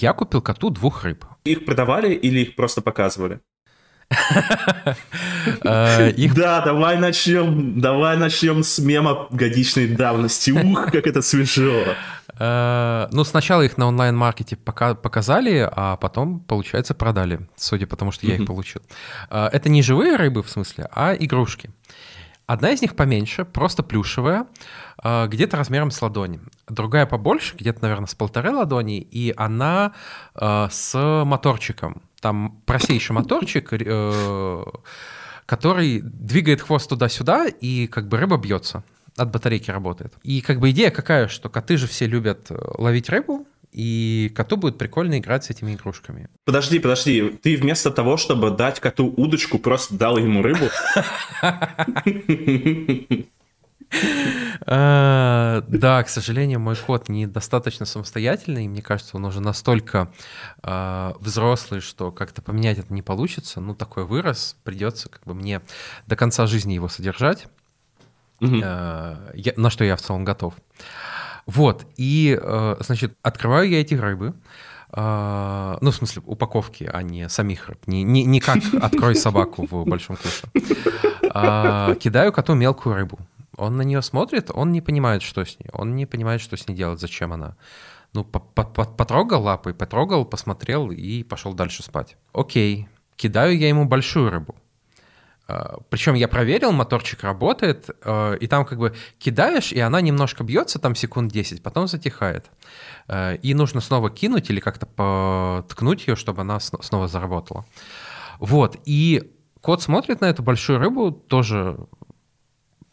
Я купил коту двух рыб. Их продавали или их просто показывали? Э, Да, давай начнем, давай начнем с мема годичной давности. Ух, как это свежо. Э, Ну, сначала их на онлайн-маркете пока- показали, а потом, получается, продали, судя по тому, что я их получил. Э, Это не живые рыбы, в смысле, а игрушки. Одна из них поменьше, просто плюшевая, э, где-то размером с ладони. Другая побольше, где-то, наверное, с полторы ладони, и она э, с моторчиком. Там простейший моторчик, э, который двигает хвост туда-сюда, и как бы рыба бьется. От батарейки работает. И как бы идея какая, что коты же все любят ловить рыбу, и коту будет прикольно играть с этими игрушками. Подожди, подожди, ты вместо того, чтобы дать коту удочку, просто дал ему рыбу? Э, Да, к сожалению, мой кот недостаточно самостоятельный. Мне кажется, он уже настолько э, взрослый, что как-то поменять это не получится. Ну, такой вырос, придется как бы мне до конца жизни его содержать. Я- на что я в целом готов. Вот, и, э, значит, открываю я эти рыбы, э, ну, в смысле, упаковки, а не самих рыб, не, не, не как «открой собаку в большом куше». А, Кидаю коту мелкую рыбу. Он на нее смотрит, он не понимает, что с ней, он не понимает, что с ней делать, зачем она. Ну, по- по- по- потрогал лапой, потрогал, посмотрел и пошел дальше спать. Окей, кидаю я ему большую рыбу. Причем я проверил, моторчик работает, э, и там как бы кидаешь, и она немножко бьется, там секунд 10, потом затихает. Э, И нужно снова кинуть или как-то поткнуть ее, чтобы она сно- снова заработала. Вот, и кот смотрит на эту большую рыбу, тоже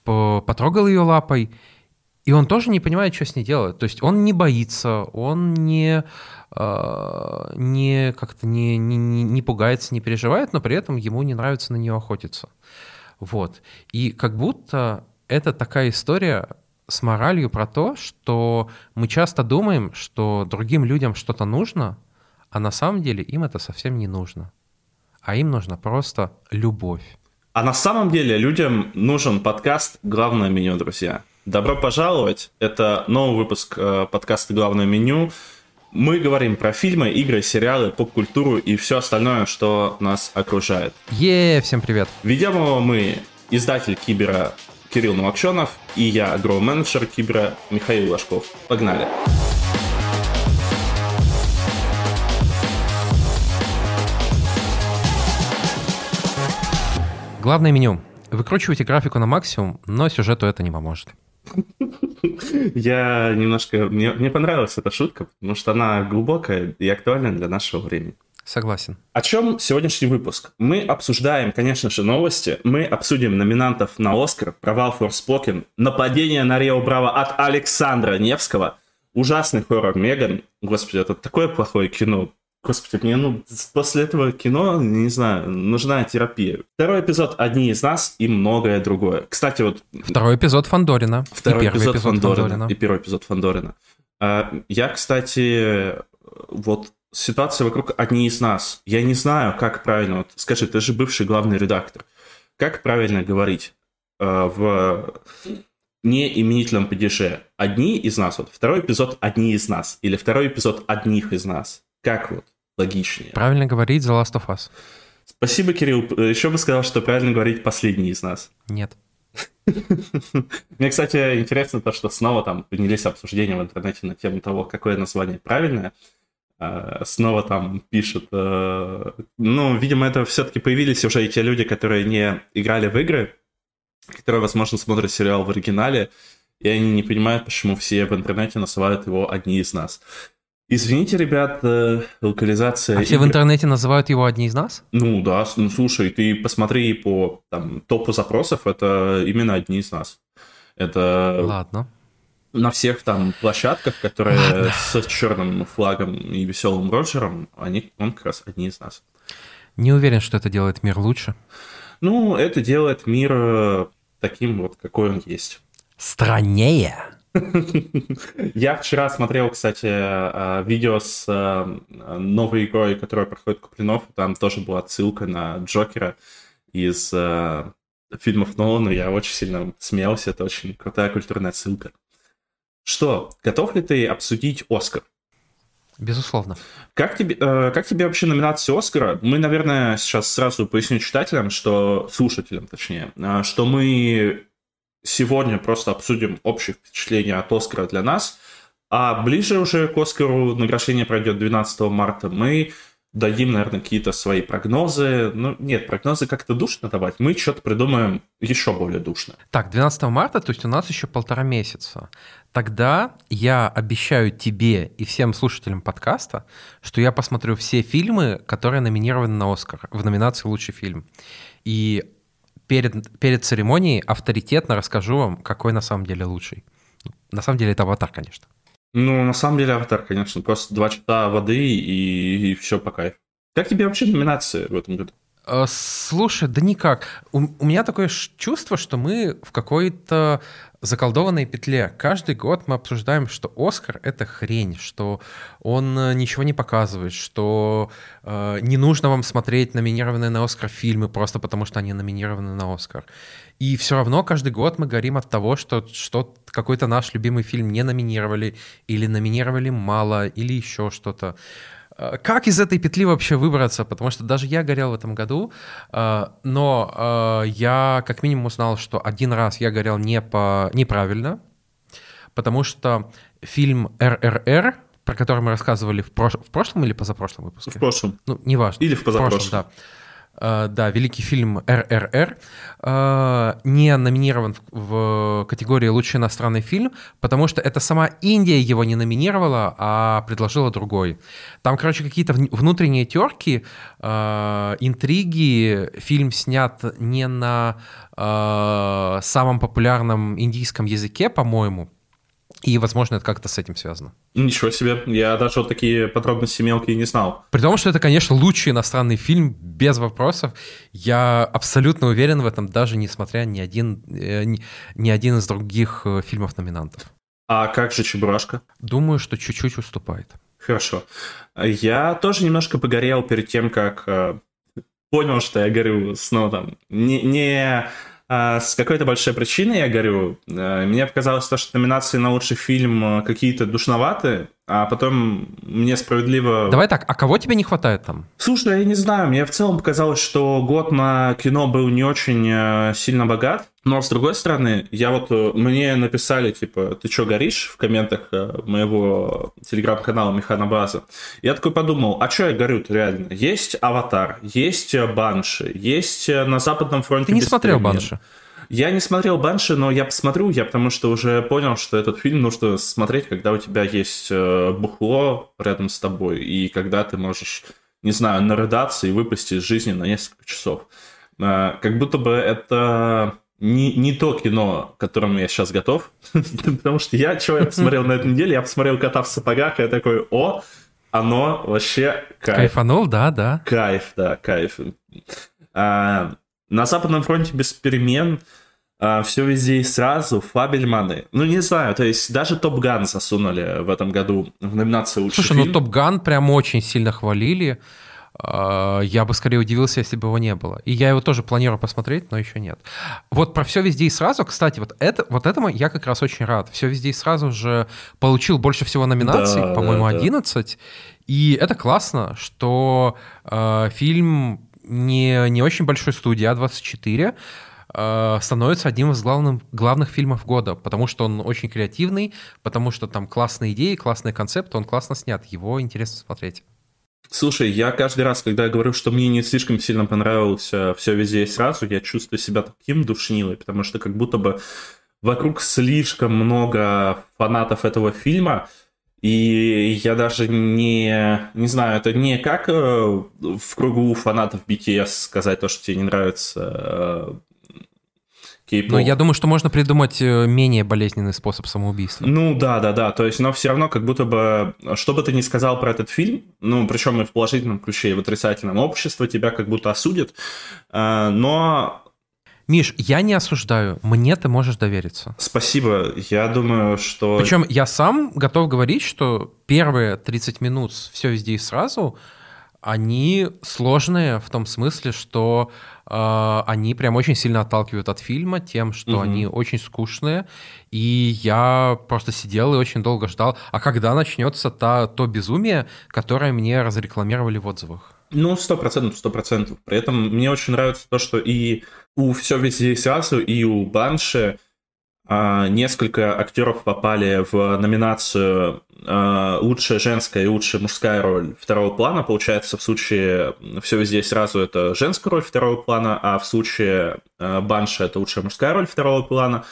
по- потрогал ее лапой, и он тоже не понимает, что с ней делать. То есть он не боится, он не, не как-то не, не, не- не пугается, не переживает, но при этом ему не нравится на нее охотиться. Вот. И как будто это такая история с моралью про то, что мы часто думаем, что другим людям что-то нужно, а на самом деле им это совсем не нужно. А им нужна просто любовь. А на самом деле людям нужен подкаст «Главное меню», друзья. Добро пожаловать. Это новый выпуск э, подкаста «Главное меню». Мы говорим про фильмы, игры, сериалы, поп-культуру и все остальное, что нас окружает. Е, всем привет. Ведем его мы, издатель Кибера Кирилл Новокшенов и я, гроу-менеджер Кибера Михаил Ложков. Погнали. Главное меню. Выкручивайте графику на максимум, но сюжету это не поможет. Я немножко... Мне, мне понравилась эта шутка, потому что она глубокая и актуальна для нашего времени. Согласен. О чем сегодняшний выпуск? Мы обсуждаем, конечно же, новости. Мы обсудим номинантов на Оскар, провал Форспокен, нападение на Рио Браво от Александра Невского, ужасный хоррор Меган. Господи, это такое плохое кино. Господи, мне ну, после этого кино, не знаю, нужна терапия. Второй эпизод «Одни из нас» и многое другое. Кстати, вот Второй эпизод Фандорина. Второй эпизод, эпизод, Фандорина, Фандорина. И первый эпизод Фандорина. А, Я, кстати, вот ситуация вокруг одни из нас. Я не знаю, как правильно. Вот скажи, ты же бывший главный редактор. Как правильно говорить э, в неименительном падеже? Одни из нас. Вот второй эпизод одни из нас. Или второй эпизод одних из нас. Как вот логичнее? Правильно говорить The Last of Us. Спасибо, Кирилл. Еще бы сказал, что правильно говорить последний из нас. Нет. Мне, кстати, интересно то, что снова там поднялись обсуждения в интернете на тему того, какое название правильное. А, Снова там пишут... э, Ну, видимо, это все-таки появились уже и те люди, которые не играли в игры, которые, возможно, смотрят сериал в оригинале, и они не понимают, почему все в интернете называют его одни из нас. Извините, ребят, э, локализация... А все в игр- интернете называют его одни из нас? ну да, ну слушай, ты посмотри по там, топу запросов, это именно одни из нас. Это Ладно. на всех там площадках, которые Ладно. с черным флагом и веселым Роджером, они, он как раз одни из нас. Не уверен, что это делает мир лучше. Ну, это делает мир э, таким вот, какой он есть. Страннее. Я вчера смотрел, кстати, э, видео с э, новой игрой, которая проходит Куплинов. Там тоже была отсылка на Джокера из э, фильмов Нолана. Я очень сильно смеялся. Это очень крутая культурная отсылка. Что, готов ли ты обсудить Оскар? Безусловно. Как тебе, э, как тебе вообще номинация Оскара? Мы, наверное, сейчас сразу поясню читателям, что слушателям, точнее, что мы сегодня просто обсудим общее впечатление от Оскара для нас, а ближе уже к Оскару награждение пройдет 12 марта. Мы дадим, наверное, какие-то свои прогнозы. Ну, нет, прогнозы как-то душно давать. Мы что-то придумаем еще более душно. Так, 12 марта, то есть у нас еще полтора месяца. Тогда я обещаю тебе и всем слушателям подкаста, что я посмотрю все фильмы, которые номинированы на Оскар в номинации «Лучший фильм». И перед, перед церемонией авторитетно расскажу вам, какой на самом деле лучший. На самом деле это «Аватар», конечно. Ну, на самом деле, аватар, конечно, просто два часа воды и, и все по кайфу. Как тебе вообще номинация в этом году? Э, слушай, да никак. У, у меня такое чувство, что мы в какой-то заколдованной петле. Каждый год мы обсуждаем, что Оскар — это хрень, что он э, ничего не показывает, что э, не нужно вам смотреть номинированные на Оскар фильмы просто потому, что они номинированы на Оскар. И все равно каждый год мы горим от того, что, что какой-то наш любимый фильм не номинировали, или номинировали мало, или еще что-то. Э, как из этой петли вообще выбраться? Потому что даже я горел в этом году, э, но э, я как минимум узнал, что один раз я горел не по... неправильно, потому что фильм «РРР», про который мы рассказывали в, прош... в прошлом или позапрошлом выпуске? В прошлом. Ну, неважно. Или в позапрошлом. В прошлом, да да, великий фильм «РРР», э, не номинирован в категории «Лучший иностранный фильм», потому что это сама Индия его не номинировала, а предложила другой. Там, короче, какие-то внутренние терки, э, интриги. Фильм снят не на самом популярном индийском языке, по-моему, и, возможно, это как-то с этим связано. Ничего себе, я даже вот такие подробности мелкие не знал. При том, что это, конечно, лучший иностранный фильм, без вопросов. Я абсолютно уверен в этом, даже несмотря ни один, э, ни, ни один из других э, фильмов-номинантов. А как же «Чебурашка»? Думаю, что чуть-чуть уступает. Хорошо. Я тоже немножко погорел перед тем, как э, понял, что я горю снова там. Не, не с какой-то большой причиной я говорю. А, мне показалось то, что номинации на лучший фильм а, какие-то душноватые, а потом мне справедливо... Давай так, а кого тебе не хватает там? Слушай, я не знаю, мне в целом показалось, что год на кино был не очень э, сильно богат, но с другой стороны, я вот, э, мне написали, типа, ты что, горишь в комментах э, моего телеграм-канала Механа База? Я такой подумал, а что я горю реально? Есть Аватар, есть Банши, есть на Западном фронте... Ты не смотрел Банши? Я не смотрел Банши, но я посмотрю, я потому что уже понял, что этот фильм нужно смотреть, когда у тебя есть э, бухло рядом с тобой, и когда ты можешь, не знаю, нарыдаться и выпасть из жизни на несколько часов. Э, как будто бы это не, не то кино, к которому я сейчас готов, потому что я, чего я посмотрел на этой неделе, я посмотрел «Кота в сапогах», и я такой, о, оно вообще кайф. Кайфанул, да, да. Кайф, да, кайф. А, на Западном фронте без перемен а, все везде и сразу, Фабельманы. Ну, не знаю, то есть даже Топ Ган засунули в этом году в номинацию лучший Слушай, ну, фильм. ну Топ Ган прям очень сильно хвалили. А, я бы скорее удивился, если бы его не было. И я его тоже планирую посмотреть, но еще нет. Вот про все везде и сразу, кстати, вот, это, вот этому я как раз очень рад. Все везде и сразу же получил больше всего номинаций, да, по-моему, да, 11. И это классно, что э, фильм не, не очень большой студии, А24, э, становится одним из главных, главных фильмов года, потому что он очень креативный, потому что там классные идеи, классный концепт, он классно снят, его интересно смотреть. Слушай, я каждый раз, когда говорю, что мне не слишком сильно понравился все везде и сразу, я чувствую себя таким душнилой, потому что как будто бы вокруг слишком много фанатов этого фильма, и я даже не, не знаю, это не как э, в кругу фанатов BTS сказать то, что тебе не нравится K-pop. Но я думаю, что можно придумать э, менее болезненный способ самоубийства. Ну да, да, да. То есть, но все равно как будто бы, что бы ты ни сказал про этот фильм, ну причем и в положительном ключе, и в отрицательном, общество тебя как будто осудит. Э, но Миш, я не осуждаю, мне ты можешь довериться. Спасибо, я думаю, что... Причем я сам готов говорить, что первые 30 минут все везде и сразу они сложные в том смысле, что э, они прям очень сильно отталкивают от фильма тем, что угу. они очень скучные. И я просто сидел и очень долго ждал, а когда начнется та, то безумие, которое мне разрекламировали в отзывах. Ну, сто процентов, сто процентов. При этом мне очень нравится то, что и у «Все везде сразу», и у «Банши» а, несколько актеров попали в номинацию а, лучшая женская и лучшая мужская роль второго плана. Получается, в случае «Все везде сразу» это женская роль второго плана, а в случае а, «Банши» это лучшая мужская роль второго плана.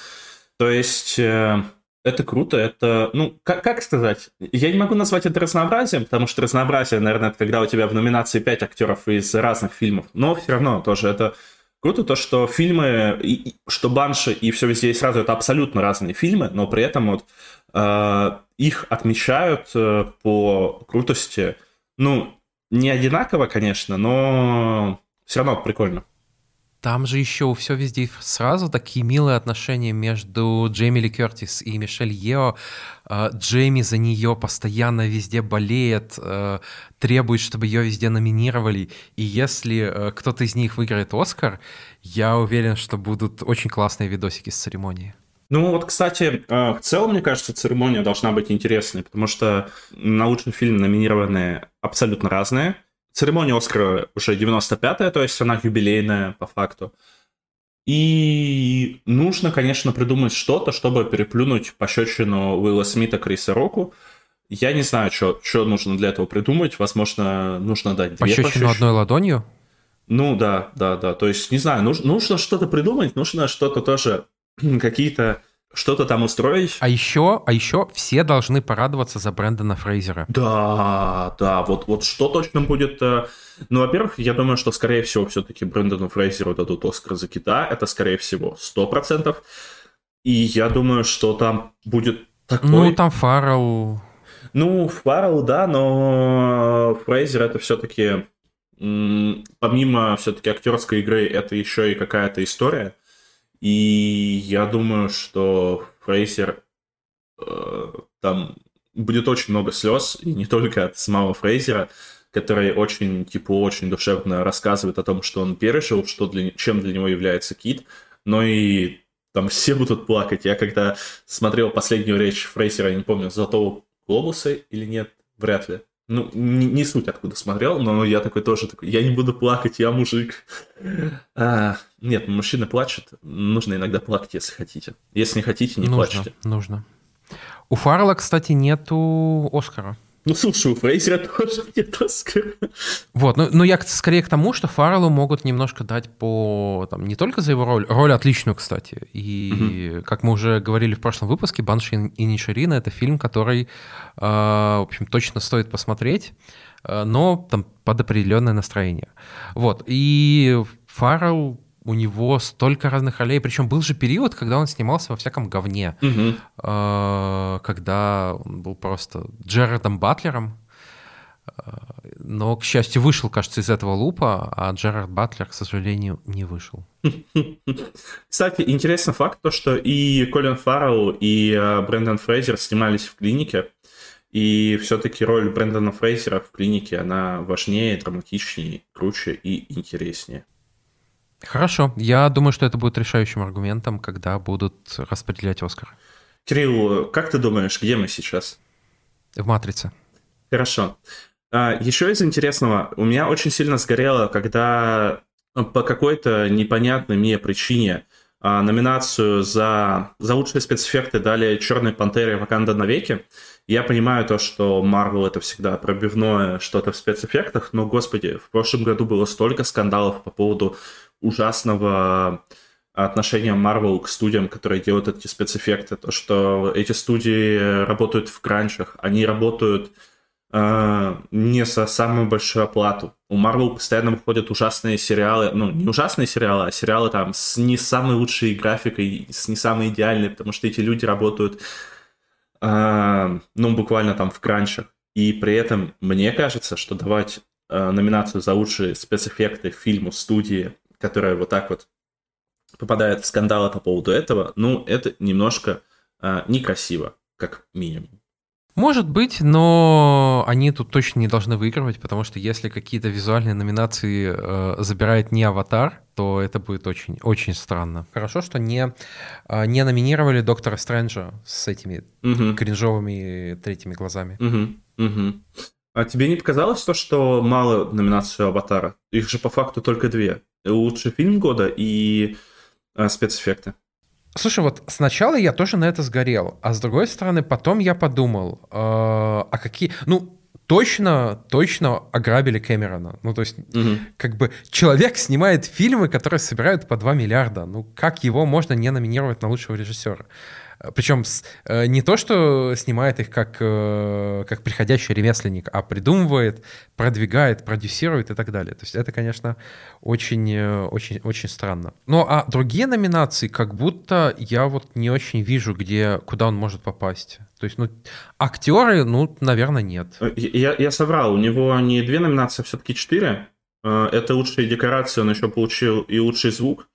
То есть э, это круто, это, ну, как, как сказать, я не могу назвать это разнообразием, потому что разнообразие, наверное, это когда у тебя в номинации 5 актеров из разных фильмов, но все равно тоже это круто, то, что фильмы, и, что Банши и все везде и сразу это абсолютно разные фильмы, но при этом вот э, их отмечают э, по крутости, ну, не одинаково, конечно, но все равно прикольно. Там же еще все везде сразу такие милые отношения между Джейми Ли Кертис и Мишель Ео. А, Джейми за нее постоянно везде болеет, э, требует, чтобы ее везде номинировали. И если э, кто-то из них выиграет Оскар, я уверен, что будут очень классные видосики с церемонии. Ну вот, кстати, э, в целом, мне кажется, церемония должна быть интересной, потому что на лучший фильм номинированы абсолютно разные – Церемония Оскара уже 95-я, то есть она юбилейная по факту. И нужно, конечно, придумать что-то, чтобы переплюнуть пощечину Уилла Смита Криса Року. Я не знаю, что, нужно для этого придумать. Возможно, нужно дать две пощечину. Пощечину одной ладонью? Ну да, да, да. То есть, не знаю, нужно, нужно что-то придумать, нужно что-то тоже, какие-то что-то там устроить. А еще, а еще все должны порадоваться за Брэндона Фрейзера. Да, да, вот, вот что точно будет... Э, ну, во-первых, я думаю, что, скорее всего, все-таки Брэндону Фрейзеру дадут Оскар за кита. Это, скорее всего, 100%. И я думаю, что там будет такой... Ну, там Фаррелл... Ну, Фаррелл, да, но Фрейзер это все-таки... Помимо все-таки актерской игры, это еще и какая-то история. И я думаю, что Фрейзер э, там будет очень много слез, и не только от самого Фрейзера, который очень, типа, очень душевно рассказывает о том, что он пережил, что для, чем для него является Кит, но и там все будут плакать. Я когда смотрел последнюю речь Фрейзера, я не помню, «Золотого глобуса» или нет, вряд ли. Ну, не, не суть откуда смотрел, но я такой тоже такой, я не буду плакать, я мужик. А, нет, мужчина плачет, нужно иногда плакать, если хотите. Если не хотите, не нужно, плачьте. Нужно. У Фаррелла, кстати, нету Оскара. Ну, слушай, у Фрейзера тоже нет Оскара. Вот, ну, ну я скорее к тому, что Фарреллу могут немножко дать по... Там, не только за его роль, роль отличную, кстати. И, угу. как мы уже говорили в прошлом выпуске, «Банши и Ниширина» — это фильм, который, э, в общем, точно стоит посмотреть, э, но там под определенное настроение. Вот, и Фаррелл у него столько разных ролей. Причем был же период, когда он снимался во всяком говне. Угу. Когда он был просто Джерардом Батлером. А, но, к счастью, вышел, кажется, из этого лупа, а Джерард Батлер, к сожалению, не вышел. Кстати, интересный факт, то, что и Колин Фаррелл, и а, Брэндон Фрейзер снимались в клинике, и все-таки роль Брэндона Фрейзера в клинике, она важнее, драматичнее, круче и интереснее. Хорошо. Я думаю, что это будет решающим аргументом, когда будут распределять Оскар. Кирилл, как ты думаешь, где мы сейчас? В «Матрице». Хорошо. А, Еще из интересного, у меня очень сильно сгорело, когда по какой-то непонятной мне причине а, номинацию за, за лучшие спецэффекты дали «Черной пантере. Ваканда навеки». Я понимаю то, что Marvel это всегда пробивное что-то в спецэффектах, но, господи, в прошлом году было столько скандалов по поводу ужасного отношения Marvel к студиям, которые делают эти спецэффекты. То, что эти студии работают в кранчах, они работают э, не со самой большой оплату. У Marvel постоянно выходят ужасные сериалы, ну, не ужасные сериалы, а сериалы там с не самой лучшей графикой, с не самой идеальной, потому что эти люди работают, э, ну, буквально там в кранчах. И при этом мне кажется, что давать номинацию за лучшие спецэффекты фильму студии которая вот так вот попадает в скандалы по поводу этого, ну, это немножко а, некрасиво, как минимум. Может быть, но они тут точно не должны выигрывать, потому что если какие-то визуальные номинации э, забирает не «Аватар», то это будет очень, очень странно. Хорошо, что не, э, не номинировали «Доктора Стрэнджа» с этими угу. кринжовыми третьими глазами. Угу. Угу. А тебе не показалось то, что мало номинаций «Аватара»? Их же по факту только две. Лучший фильм года и э, спецэффекты. Слушай, вот сначала я тоже на это сгорел, а с другой стороны, потом я подумал, э, а какие... Ну, точно, точно ограбили Кэмерона. Ну, то есть, угу. как бы человек снимает фильмы, которые собирают по 2 миллиарда. Ну, как его можно не номинировать на лучшего режиссера? Причем э, не то, что снимает их как, э, как приходящий ремесленник, а придумывает, продвигает, продюсирует и так далее. То есть это, конечно, очень, э, очень, очень странно. Ну а другие номинации, как будто я вот не очень вижу, где, куда он может попасть. То есть, ну, актеры, ну, наверное, нет. Я, я соврал, у него не две номинации, а все-таки четыре. Это лучшие декорации, он еще получил и лучший звук.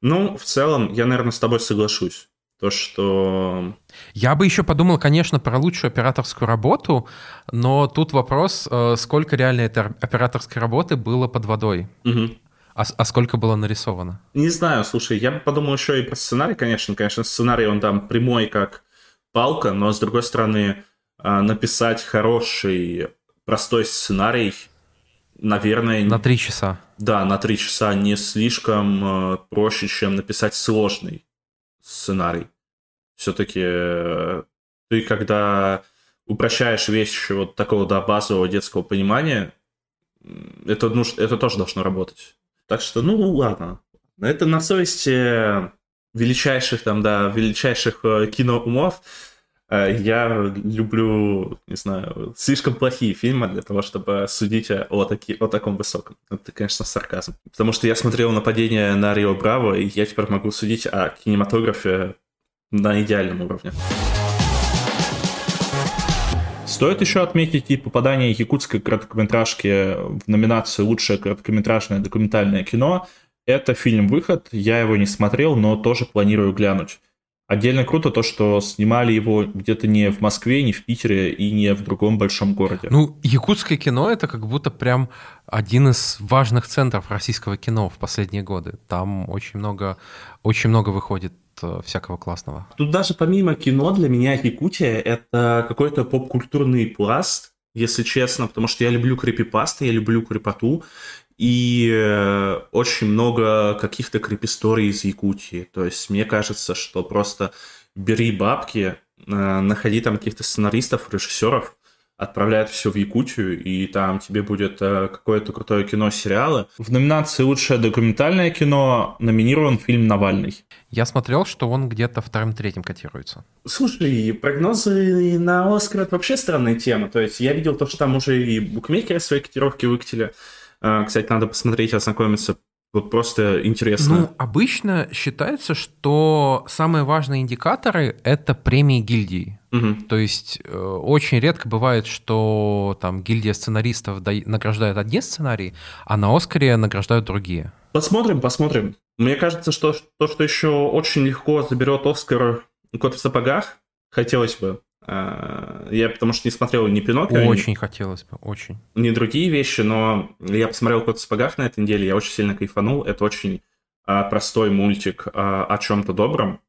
Ну, в целом, я, наверное, с тобой соглашусь то, что... Я бы еще подумал, конечно, про лучшую операторскую работу, но тут вопрос, э, сколько реально этой операторской работы было под водой. Угу. А, а сколько было нарисовано? Не знаю, слушай, я бы подумал еще и про сценарий, конечно. Конечно, сценарий, он там прямой, как палка, но, с другой стороны, э, написать хороший, простой сценарий, наверное... На три часа. Да, на три часа не слишком э, проще, чем написать сложный сценарий. Все-таки э, ты, когда упрощаешь вещи вот такого да, базового детского понимания, это, ну, это тоже должно работать. Так что, ну, ладно. Это на совести величайших там, да, величайших э, киноумов. Э, я люблю, не знаю, слишком плохие фильмы для того, чтобы судить о, таки, о таком высоком. Это, конечно, сарказм. Потому что я смотрел «Нападение на Рио Браво», и я теперь могу судить о кинематографе на идеальном уровне. Стоит еще отметить и попадание якутской короткометражки в номинацию «Лучшее короткометражное документальное кино». Это фильм «Выход», я его не смотрел, но тоже планирую глянуть. Отдельно круто то, что снимали его где-то не в Москве, не в Питере и не в другом большом городе. Ну, якутское кино — это как будто прям один из важных центров российского кино в последние годы. Там очень много, очень много выходит э, всякого классного. Тут даже помимо кино для меня Якутия — это какой-то поп-культурный пласт, если честно, потому что я люблю крипипасты, я люблю крипоту, и э, очень много каких-то крип-историй из Якутии. То есть мне кажется, что просто бери бабки, э, находи там каких-то сценаристов, режиссеров, отправляют все в Якутию, и там тебе будет э, какое-то крутое кино, сериалы. В номинации «Лучшее документальное кино» номинирован фильм «Навальный». Я смотрел, что он где-то вторым-третьим котируется. Слушай, прогнозы на «Оскар» — это вообще странная тема. То есть я видел то, что там уже и букмекеры свои котировки выкатили. А, кстати, надо посмотреть, ознакомиться. Вот просто интересно. Ну, обычно считается, что самые важные индикаторы — это премии гильдии. Угу. То есть э, очень редко бывает, что там гильдия сценаристов награждает одни сценарии, а на Оскаре награждают другие. Посмотрим, посмотрим. Мне кажется, что то, что еще очень легко заберет Оскар «Кот в сапогах», хотелось бы. Я потому что не смотрел ни Пиноккио. Очень ни, хотелось бы, очень. Ни другие вещи, но я посмотрел «Кот в сапогах» на этой неделе, я очень сильно кайфанул. Это очень а, простой мультик а, о чем-то добром.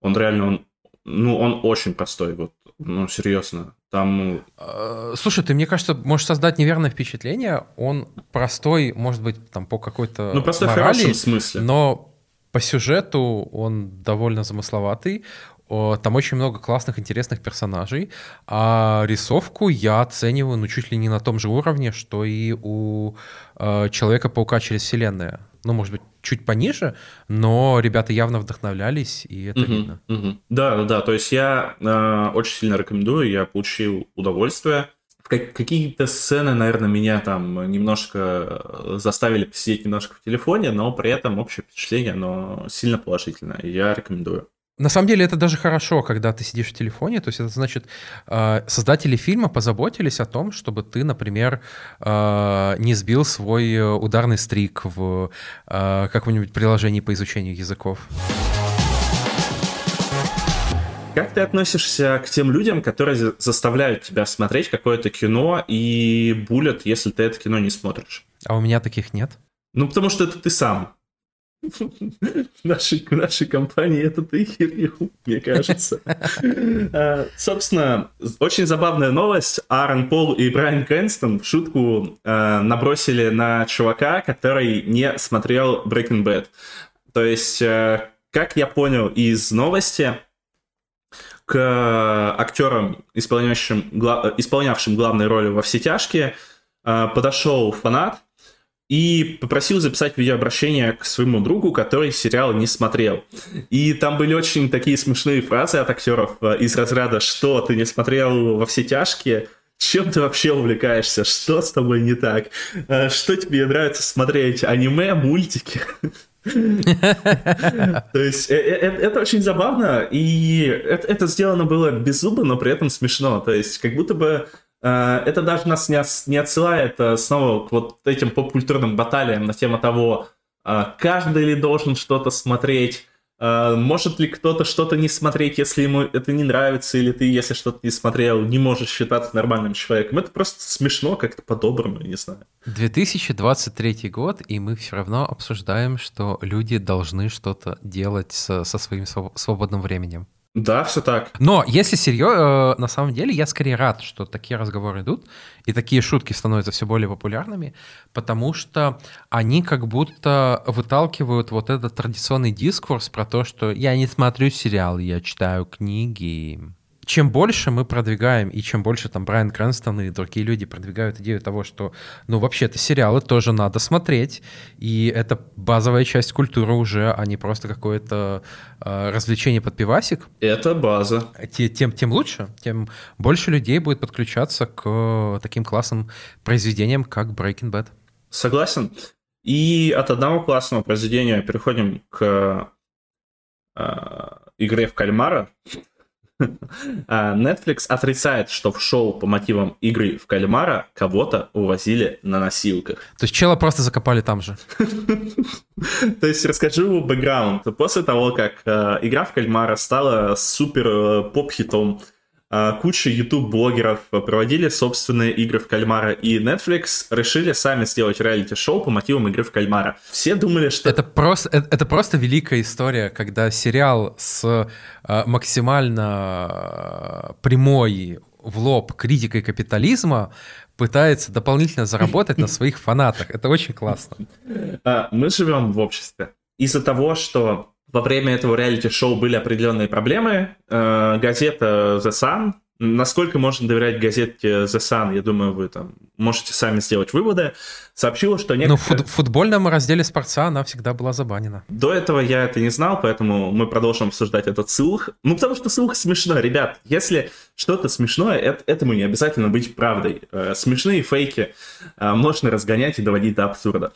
Он реально, он, ну, он очень простой, вот, ну, серьезно. Там... А, слушай, ты, мне кажется, можешь создать неверное впечатление. Он простой, может быть, там по какой-то Ну, простой морали, в хорошем смысле. Но по сюжету он довольно замысловатый там очень много классных, интересных персонажей, а рисовку я оцениваю, ну, чуть ли не на том же уровне, что и у э, Человека-паука через вселенная. Ну, может быть, чуть пониже, но ребята явно вдохновлялись, и это угу, видно. Угу. Да, да, да. То есть я э, очень сильно рекомендую, я получил удовольствие. Какие-то сцены, наверное, меня там немножко э, заставили посидеть немножко в телефоне, но при этом общее впечатление, оно сильно положительное. Я рекомендую. На самом деле это даже хорошо, когда ты сидишь в телефоне. То есть это значит, э, создатели фильма позаботились о том, чтобы ты, например, э, не сбил свой ударный стрик в э, каком-нибудь приложении по изучению языков. Как ты относишься к тем людям, которые заставляют тебя смотреть какое-то кино и булят, если ты это кино не смотришь? А у меня таких нет. Ну, потому что это ты сам. Нашей, нашей компании это ты, Кирилл, мне кажется. А, собственно, очень забавная новость. Аарон Пол и Брайан Крэнстон в шутку а, набросили на чувака, который не смотрел Breaking Bad. То есть, а, как я понял из новости, к актерам, исполняющим, исполнявшим главные роли во «Все тяжкие», подошел фанат и попросил записать видеообращение к своему другу, который сериал не смотрел. И там были очень такие смешные фразы от актеров э, из разряда «Что, ты не смотрел во все тяжкие?» Чем ты вообще увлекаешься? Что с тобой не так? Э, что тебе нравится смотреть? Аниме, мультики? То есть э, это очень забавно, и это сделано было без зуба, но при этом смешно. То есть как будто бы это даже нас не отсылает э, снова к вот этим поп-культурным баталиям на тему того, э, каждый ли должен что-то смотреть, может ли кто-то что-то не смотреть, если ему это не нравится, или ты, если что-то не смотрел, не можешь считаться нормальным человеком. Это просто смешно, как-то по-доброму, не знаю. 2023 год, и мы все равно обсуждаем, что люди должны что-то делать со, со своим свободным временем. Да, все так. Но если серьезно, э, на самом деле я скорее рад, что такие разговоры идут, и такие шутки становятся все более популярными, потому что они как будто выталкивают вот этот традиционный дискурс про то, что я не смотрю сериалы, я читаю книги чем больше мы продвигаем, и чем больше там Брайан Крэнстон и другие люди продвигают идею того, что, ну, вообще-то сериалы тоже надо смотреть, и это базовая часть культуры уже, а не просто какое-то э, развлечение под пивасик. Это база. Тем, тем лучше, тем больше людей будет подключаться к таким классным произведениям, как Breaking Bad. Согласен. И от одного классного произведения переходим к э, игре в кальмара, Netflix отрицает, что в шоу по мотивам игры в кальмара кого-то увозили на носилках. То есть чела просто закопали там же? То есть расскажу бэкграунд. После того, как э, игра в кальмара стала супер э, поп-хитом, а, куча YouTube-блогеров проводили собственные игры в кальмара, и Netflix решили сами сделать реалити-шоу по мотивам игры в кальмара. Все думали, что... Это просто, это, это просто великая история, когда сериал с э, максимально прямой в лоб критикой капитализма пытается дополнительно заработать на своих фанатах. Это очень классно. А, мы живем в обществе. Из-за того, что во время этого реалити-шоу были определенные проблемы. Э, газета The Sun, насколько можно доверять газете The Sun, я думаю, вы там можете сами сделать выводы, сообщила, что некоторые... Ну, в футбольном разделе спорта она всегда была забанена. До этого я это не знал, поэтому мы продолжим обсуждать этот слух. Ну, потому что слух смешно. Ребят, если что-то смешное, это, этому не обязательно быть правдой. Э, смешные фейки э, можно разгонять и доводить до абсурда.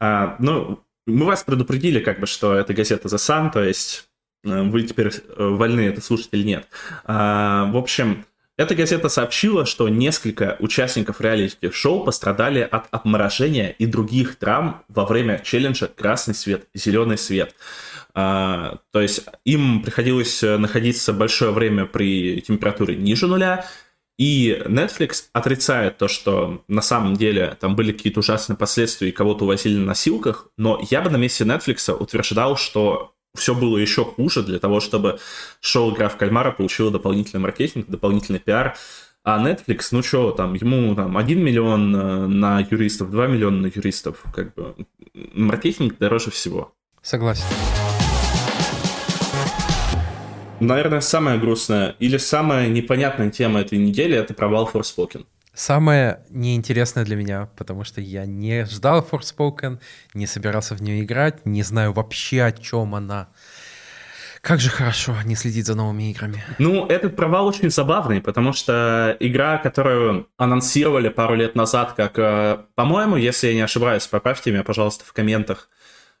Ну, мы вас предупредили, как бы, что это газета The Sun, то есть э, вы теперь э, вольны это слушать или нет. А, в общем, эта газета сообщила, что несколько участников реалити-шоу пострадали от обморожения и других травм во время челленджа «Красный свет, зеленый свет». А, то есть им приходилось находиться большое время при температуре ниже нуля, и Netflix отрицает то, что на самом деле там были какие-то ужасные последствия и кого-то увозили на носилках, но я бы на месте Netflix утверждал, что все было еще хуже для того, чтобы шоу «Игра в кальмара» получило дополнительный маркетинг, дополнительный пиар. А Netflix, ну что, там, ему там 1 миллион э, на юристов, 2 миллиона на юристов, как бы маркетинг дороже всего. Согласен. Наверное, самая грустная или самая непонятная тема этой недели — это провал Forspoken. Самое неинтересное для меня, потому что я не ждал Forspoken, не собирался в нее играть, не знаю вообще, о чем она. Как же хорошо не следить за новыми играми. Ну, этот провал очень забавный, потому что игра, которую анонсировали пару лет назад, как, э, по-моему, если я не ошибаюсь, поправьте меня, пожалуйста, в комментах,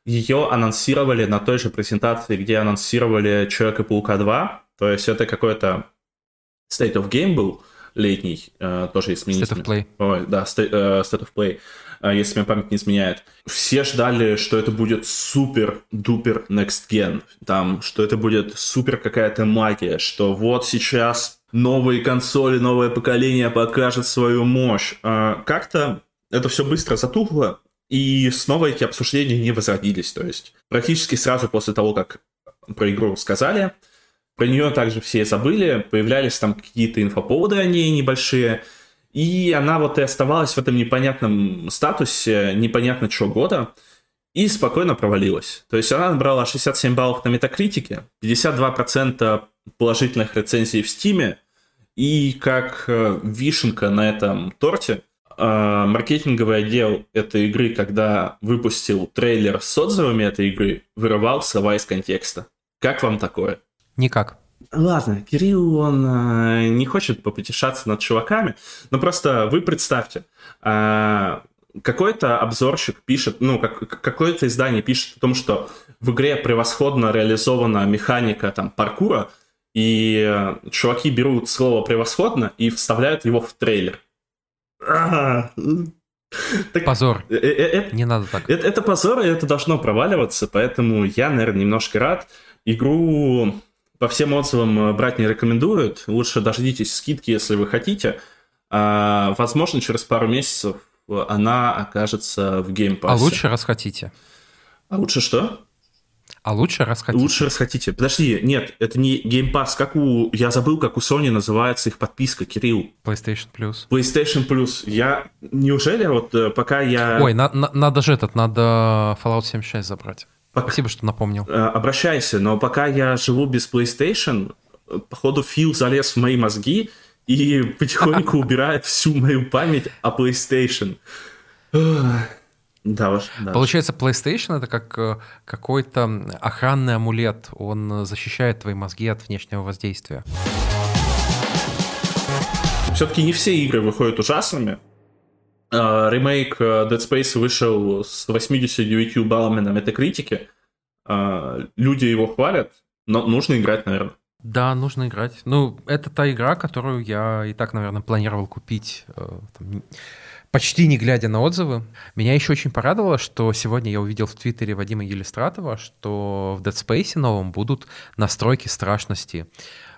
ее анонсировали на той же презентации, где анонсировали Человека-паука 2. То есть это какой-то State of Game был. летний, э, тоже изменился. State of Play. Ой, да, State, э, State of Play, э, если мне память не изменяет. Все ждали, что это будет супер-дупер next gen, там, что это будет супер какая-то магия, что вот сейчас новые консоли, новое поколение покажет свою мощь. А как-то это все быстро затухло, и снова эти обсуждения не возродились. То есть практически сразу после того, как про игру сказали, про нее также все забыли, появлялись там какие-то инфоповоды о ней небольшие, и она вот и оставалась в этом непонятном статусе, непонятно чего года, и спокойно провалилась. То есть она набрала 67 баллов на метакритике, 52% положительных рецензий в Стиме, и как э, вишенка на этом торте, маркетинговый отдел этой игры, когда выпустил трейлер с отзывами этой игры, вырывал слова из контекста. Как вам такое? Никак. Ладно, Кирилл, он э, не хочет попутешаться над чуваками, но просто вы представьте, э, какой-то обзорщик пишет, ну, как, какое-то издание пишет о том, что в игре превосходно реализована механика там паркура, и чуваки берут слово «превосходно» и вставляют его в трейлер. Так, позор. Э, э, Не надо так. Это, это позор, и это должно проваливаться, поэтому я, наверное, немножко рад. Игру по всем отзывам брать не рекомендуют. Лучше дождитесь скидки, если вы хотите. А, возможно, через пару месяцев она окажется в Pass. А лучше, раз хотите. А лучше что? А лучше раз хотите. Лучше раз хотите. Подожди, нет, это не Game Pass. Как у... Я забыл, как у Sony называется их подписка, Кирилл. PlayStation Plus. PlayStation Plus. Я... Неужели вот э, пока я... Ой, на, на, надо же этот, надо Fallout 76 забрать. Пока... Спасибо, что напомнил. Э, обращайся, но пока я живу без PlayStation, походу Фил залез в мои мозги и потихоньку убирает всю мою память о PlayStation. Да, ваш, да. Получается, PlayStation это как э, какой-то охранный амулет. Он защищает твои мозги от внешнего воздействия. Все-таки не все игры выходят ужасными. А, ремейк э, Dead Space вышел с 89 баллами на метакритике. Люди его хвалят, но нужно играть, наверное. Да, нужно играть. Ну, это та игра, которую я и так, наверное, планировал купить э, там, почти не глядя на отзывы. Меня еще очень порадовало, что сегодня я увидел в Твиттере Вадима Елистратова, что в Dead Space новом будут настройки страшности.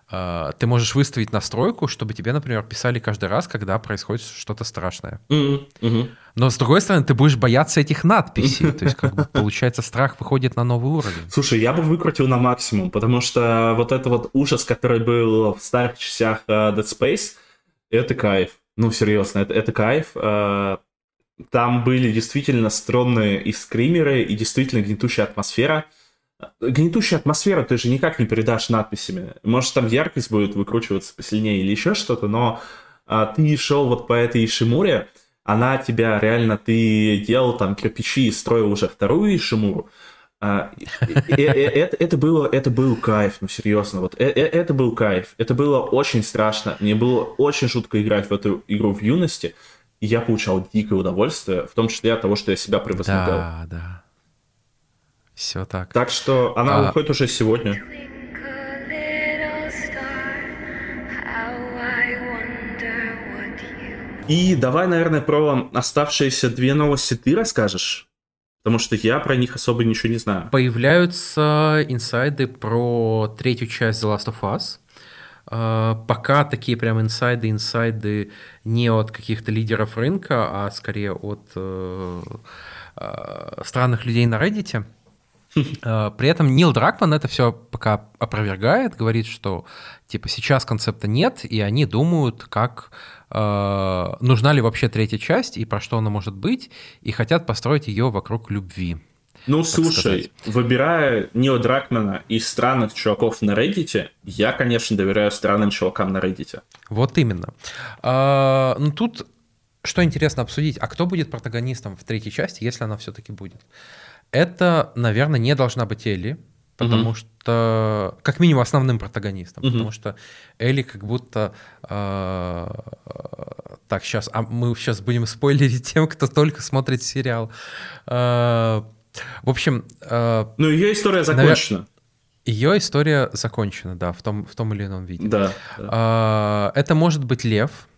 А, ты можешь выставить настройку, чтобы тебе, например, писали каждый раз, когда происходит что-то страшное. Mm-hmm. Mm-hmm. Но с другой стороны, ты будешь бояться этих надписей. То есть, как бы, получается, страх выходит на новый уровень. Слушай, я бы выкрутил на максимум, потому что вот этот вот ужас, который был в старых частях э, Dead Space, это кайф. Ну, серьезно, это, это кайф. Э, там были действительно стрёмные и скримеры, и действительно гнетущая атмосфера. Гнетущая атмосфера ты же никак не передашь надписями. Может, там яркость будет выкручиваться посильнее или еще что-то, но а, ты шел вот по этой Ишимуре, она тебя реально, ты делал там кирпичи и строил уже вторую Ишимуру, это, это, было, это был кайф, ну серьезно, вот э, э, это был кайф. Это было очень страшно. Мне было очень жутко играть в эту игру в юности, и я получал дикое удовольствие, в том числе от того, что я себя превозмогал. Да, да. Все так. Так что она а... выходит уже сегодня. И давай, наверное, про оставшиеся две новости ты расскажешь. Потому что я про них особо ничего не знаю. Появляются инсайды про третью часть The Last of Us. Uh, пока такие прям инсайды, инсайды не от каких-то лидеров рынка, а скорее от uh, uh, странных людей на Reddit. При этом Нил Дракман это все пока опровергает, говорит, что типа сейчас концепта нет, и они думают, как э, нужна ли вообще третья часть и про что она может быть, и хотят построить ее вокруг любви. Ну, слушай, сказать. выбирая Нила Дракмана из странных чуваков на Reddit, я, конечно, доверяю странным чувакам на Reddit. Вот именно. А, ну, тут что интересно обсудить, а кто будет протагонистом в третьей части, если она все-таки будет? Это, наверное, не должна быть Элли, потому угу. что как минимум основным протагонистом, угу. потому что Элли как будто э, так сейчас, а мы сейчас будем спойлерить тем, кто только смотрит сериал. Э, в общем, э, ну ее история закончена. Ее история закончена, да, в том, в том или ином виде. Да. да. А, это может быть лев,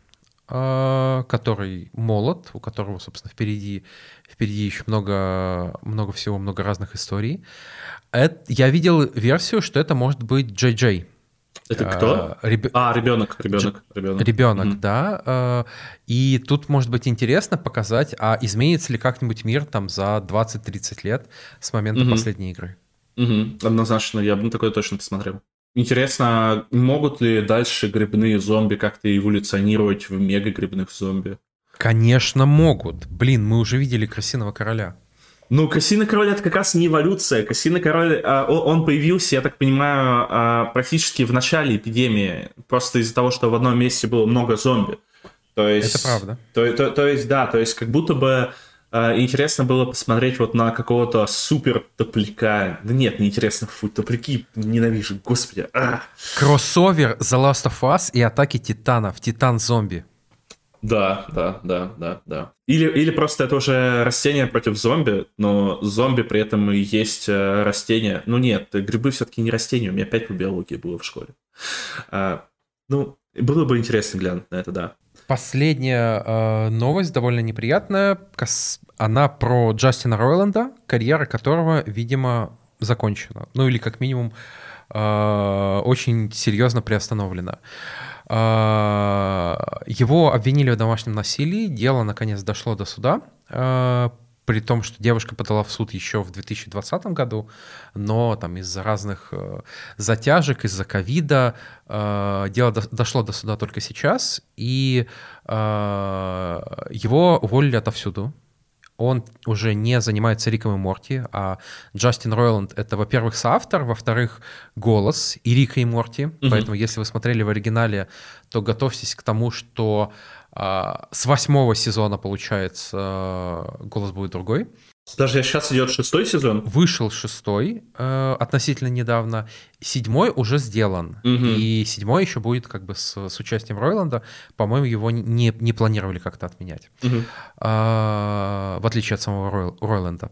а, который молод, у которого, собственно, впереди, впереди еще много, много всего, много разных историй. Это, я видел версию, что это может быть Джей Джей. Это кто? А, реб... а ребенок, ребенок, ребенок. Ребенок, mm да. А, и тут может быть интересно показать, а изменится ли как-нибудь мир там за 20-30 лет с момента mm-hmm. последней игры. Угу, однозначно, я бы на такое точно посмотрел. Интересно, могут ли дальше грибные зомби как-то эволюционировать в мега-грибных зомби? Конечно, могут. Блин, мы уже видели крысиного короля. Ну, Крысиный король это как раз не эволюция. Крысиный король, а, он появился, я так понимаю, а, практически в начале эпидемии, просто из-за того, что в одном месте было много зомби. То есть, это правда. То, то, то есть, да, то есть как будто бы а, интересно было посмотреть вот на какого-то супер топляка. Да нет, неинтересно, фу, топляки ненавижу, господи. А. Кроссовер The Last of Us и Атаки Титанов, Титан-зомби. Да, да, да, да, да. Или, или просто это уже растение против зомби, но зомби при этом и есть э, растение. Ну нет, грибы все-таки не растения, у меня опять по биологии было в школе. А, ну, было бы интересно глянуть на это, да. Последняя э, новость, довольно неприятная. Она про Джастина Ройланда, карьера которого, видимо, закончена. Ну или как минимум э, очень серьезно приостановлена. Э, его обвинили в домашнем насилии. Дело наконец дошло до суда. Э, при том, что девушка подала в суд еще в 2020 году, но там из-за разных э, затяжек, из-за ковида э, дело до, дошло до суда только сейчас, и э, его уволили отовсюду. Он уже не занимается Риком и Морти, а Джастин Ройланд — это, во-первых, соавтор, во-вторых, голос и Рика и Морти. Mm-hmm. Поэтому, если вы смотрели в оригинале, то готовьтесь к тому, что а, с восьмого сезона, получается, голос будет другой. Даже сейчас идет шестой сезон? Вышел шестой э, относительно недавно. Седьмой уже сделан. Угу. И седьмой еще будет как бы с, с участием Ройланда. По-моему, его не, не планировали как-то отменять. Угу. Э, в отличие от самого Ройл, Ройланда.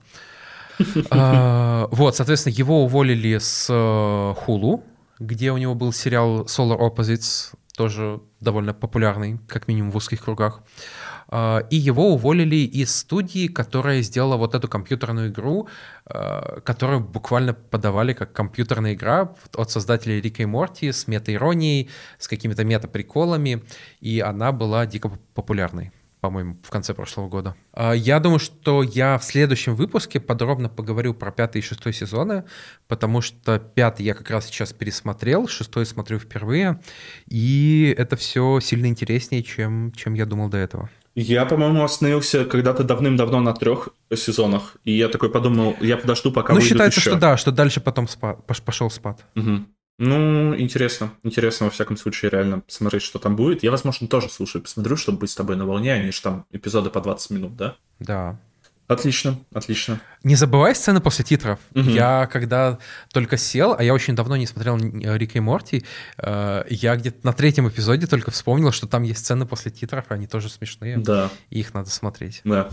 Э, вот, соответственно, его уволили с Hulu, где у него был сериал Solar Opposites тоже довольно популярный, как минимум в узких кругах. А, и его уволили из студии, которая сделала вот эту компьютерную игру, а, которую буквально подавали как компьютерная игра от создателей Рика и Морти с мета-иронией, с какими-то мета-приколами, и она была дико популярной по-моему, в конце прошлого года. А, я думаю, что я в следующем выпуске подробно поговорю про пятый и шестой сезоны, потому что пятый я как раз сейчас пересмотрел, шестой смотрю впервые, и это все сильно интереснее, чем, чем я думал до этого. Я, по-моему, остановился когда-то давным-давно на трех сезонах, и я такой подумал, я подожду, пока Ну, считается, еще. что да, что дальше потом спа- пошел спад. Угу. Ну, интересно. Интересно, во всяком случае, реально посмотреть, что там будет. Я, возможно, тоже слушаю, посмотрю, чтобы быть с тобой на волне. Они же там эпизоды по 20 минут, да? Да. Отлично, отлично. Не забывай сцены после титров. Угу. Я когда только сел, а я очень давно не смотрел Рика и Морти, э, я где-то на третьем эпизоде только вспомнил, что там есть сцены после титров, они тоже смешные. Да. И их надо смотреть. Да.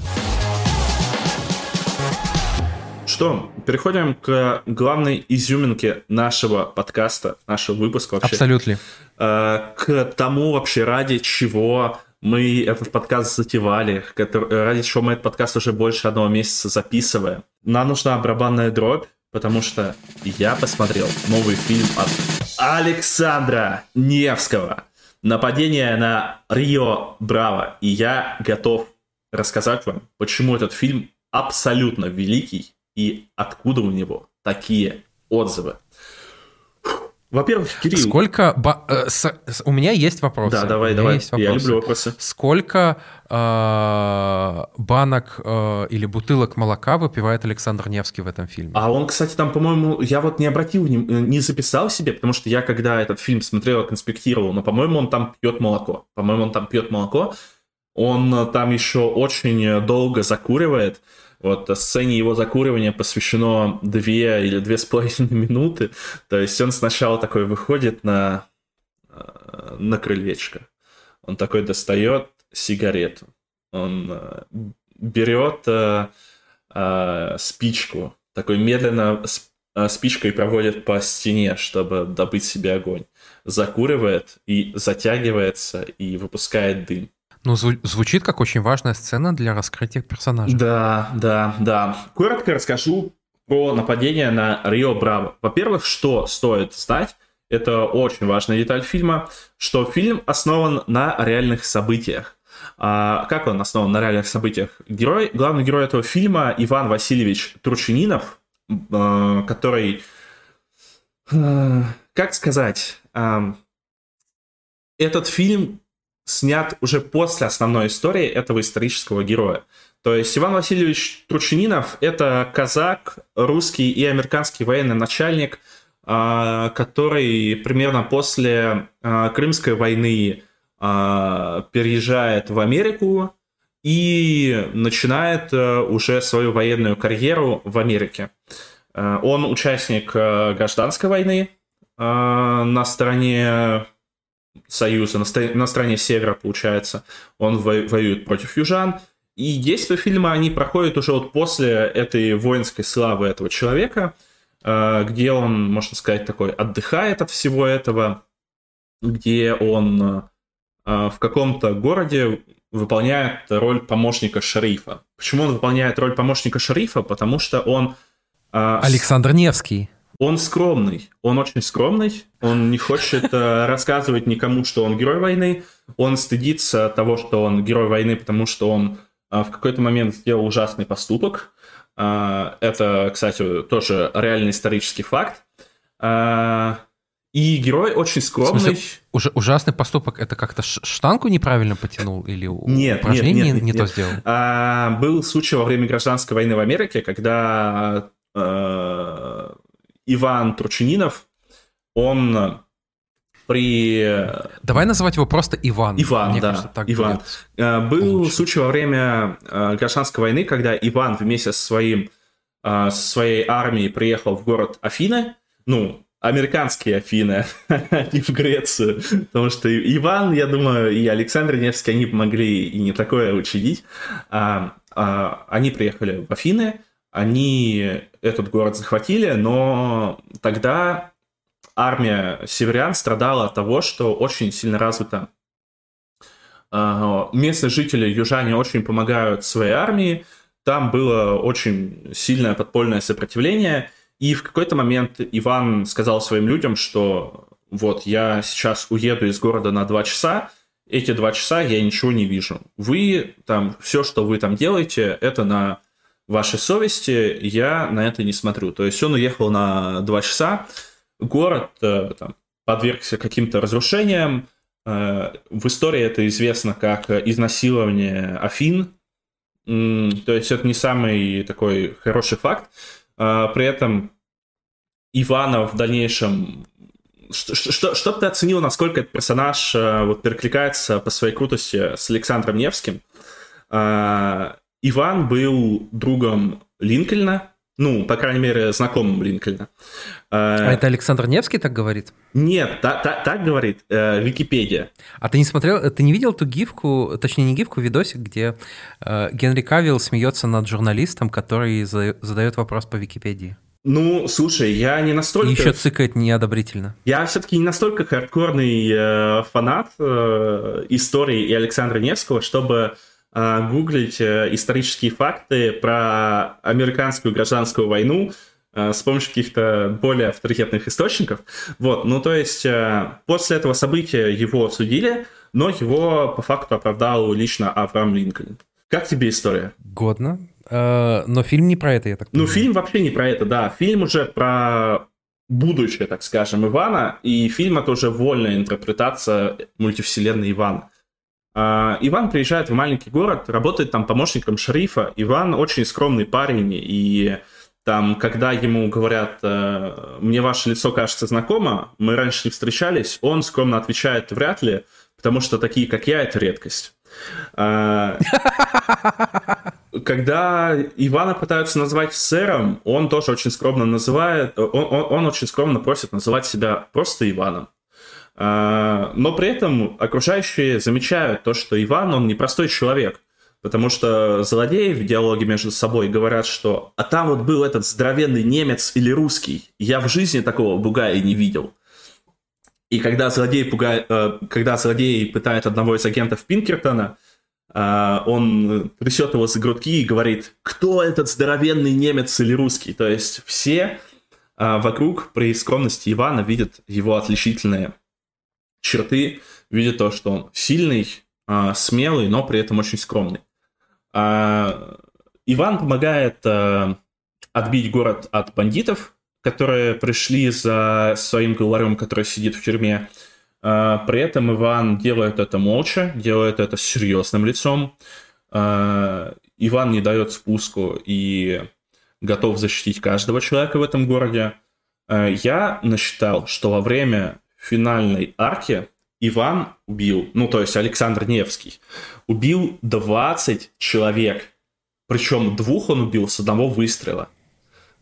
Что, переходим к главной изюминке нашего подкаста, нашего выпуска вообще. Абсолютно. Э, к тому вообще, ради чего мы этот подкаст затевали, ради чего мы этот подкаст уже больше одного месяца записываем. Нам нужна барабанная дробь, потому что я посмотрел новый фильм от Александра Невского. Нападение на Рио Браво. И я готов рассказать вам, почему этот фильм абсолютно великий и откуда у него такие отзывы. Во-первых, Кирилл... Сколько... Ба... Э, с... У меня есть вопросы. Да, давай, давай. Есть Я люблю вопросы. Сколько э, банок э, или бутылок молока выпивает Александр Невский в этом фильме? А он, кстати, там, по-моему, я вот не обратил, не, не записал себе, потому что я, когда этот фильм смотрел, конспектировал, но, по-моему, он там пьет молоко. По-моему, он там пьет молоко. Он там еще очень долго закуривает. Вот а сцене его закуривания посвящено две или две с половиной минуты. То есть он сначала такой выходит на, э, на крылечко. Он такой достает сигарету. Он э, берет э, спичку, такой медленно спичкой проводит по стене, чтобы добыть себе огонь. Закуривает и затягивается и выпускает дым. Ну, зву- звучит как очень важная сцена для раскрытия персонажа. Да, да, да. Коротко расскажу про нападение на Рио Браво. Во-первых, что стоит знать, это очень важная деталь фильма, что фильм основан на реальных событиях. А как он основан на реальных событиях? Герой, главный герой этого фильма Иван Васильевич Тручининов, э, который, э, как сказать, этот фильм снят уже после основной истории этого исторического героя. То есть Иван Васильевич Тручининов – это казак, русский и американский военный начальник, а, который примерно после а, Крымской войны а, переезжает в Америку и начинает уже свою военную карьеру в Америке. Он участник гражданской войны на стороне Союза, на стороне Севера, получается. Он воюет против южан. И действия фильма, они проходят уже вот после этой воинской славы этого человека, э, где он, можно сказать, такой отдыхает от всего этого, где он э, в каком-то городе выполняет роль помощника шерифа. Почему он выполняет роль помощника шерифа? Потому что он... Э, Александр Невский. Он скромный, он очень скромный, он не хочет рассказывать никому, что он герой войны, он стыдится того, что он герой войны, потому что он а, в какой-то момент сделал ужасный поступок. А, это, кстати, тоже реальный исторический факт. И герой очень скромный. В смысле, уж, ужасный поступок это как-то штангу неправильно потянул или нет, упражнение нет, нет, не, нет, то сделал? А, был случай во время гражданской войны в Америке, когда а, Иван Тручининов, он при... Давай называть его просто Иван. Иван, Мне да, кажется, так Иван. Э, был лучше. случай во время э, гражданской войны, когда Иван вместе со, своим, э, со своей армией приехал в город Афины, ну, американские Афины, а не в Грецию, потому что Иван, я думаю, и Александр Невский, они помогли и не такое учредить. А, а, они приехали в Афины, они этот город захватили, но тогда армия северян страдала от того, что очень сильно развита местные жители, южане, очень помогают своей армии. Там было очень сильное подпольное сопротивление. И в какой-то момент Иван сказал своим людям, что вот я сейчас уеду из города на два часа, эти два часа я ничего не вижу. Вы там, все, что вы там делаете, это на вашей совести, я на это не смотрю. То есть он уехал на два часа, город э, там, подвергся каким-то разрушениям. Э, в истории это известно как изнасилование Афин. То есть это не самый такой хороший факт. Э, при этом Иванов в дальнейшем... Что, что, что ты оценил, насколько этот персонаж вот, перекликается по своей крутости с Александром Невским? Иван был другом Линкольна, ну, по крайней мере, знакомым Линкольна. А это Александр Невский так говорит? Нет, та, та, так говорит э, Википедия. А ты не смотрел, ты не видел ту гифку, точнее не гифку, видосик, где э, Генри Кавилл смеется над журналистом, который задает вопрос по Википедии? Ну, слушай, я не настолько... И еще цикает неодобрительно. Я все-таки не настолько хардкорный э, фанат э, истории и Александра Невского, чтобы а, гуглить э, исторические факты про американскую гражданскую войну э, с помощью каких-то более авторитетных источников. Вот, ну то есть э, после этого события его судили, но его по факту оправдал лично Авраам Линкольн. Как тебе история? Годно. Но фильм не про это, я так ну, понимаю. Ну, фильм вообще не про это, да. Фильм уже про будущее, так скажем, Ивана, и фильм это уже вольная интерпретация мультивселенной Ивана. А, Иван приезжает в маленький город, работает там помощником шерифа. Иван очень скромный парень, и там, когда ему говорят, э, мне ваше лицо кажется знакомо, мы раньше не встречались, он скромно отвечает, вряд ли, потому что такие, как я, это редкость. А, когда Ивана пытаются назвать сэром, он тоже очень скромно называет, он, он, он очень скромно просит называть себя просто Иваном. А, но при этом окружающие замечают то, что Иван, он непростой человек. Потому что злодеи в диалоге между собой говорят, что «А там вот был этот здоровенный немец или русский. Я в жизни такого бугая не видел». И когда злодей, пугает, э, когда злодей пытает одного из агентов Пинкертона, э, он трясет его за грудки и говорит «Кто этот здоровенный немец или русский?» То есть все э, вокруг при скромности Ивана видят его отличительные черты, видят то, что он сильный, смелый, но при этом очень скромный. А, Иван помогает а, отбить город от бандитов, которые пришли за своим главарем, который сидит в тюрьме. А, при этом Иван делает это молча, делает это с серьезным лицом. Иван не дает спуску и готов защитить каждого человека в этом городе. Я насчитал, что во время финальной арки Иван убил, ну то есть Александр Невский, убил 20 человек. Причем двух он убил с одного выстрела.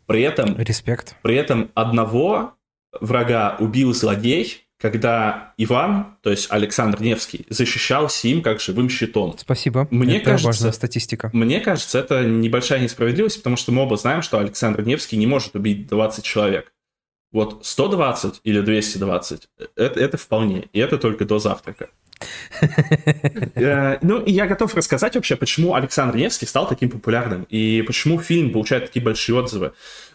При этом... Респект. При этом одного врага убил злодей, когда Иван, то есть Александр Невский, защищался им как живым щитом. Спасибо. Мне это кажется, важная статистика. Мне кажется, это небольшая несправедливость, потому что мы оба знаем, что Александр Невский не может убить 20 человек. Вот 120 или 220 это, это вполне. И это только до завтрака. Э, ну, и я готов рассказать вообще, почему Александр Невский стал таким популярным, и почему фильм получает такие большие отзывы.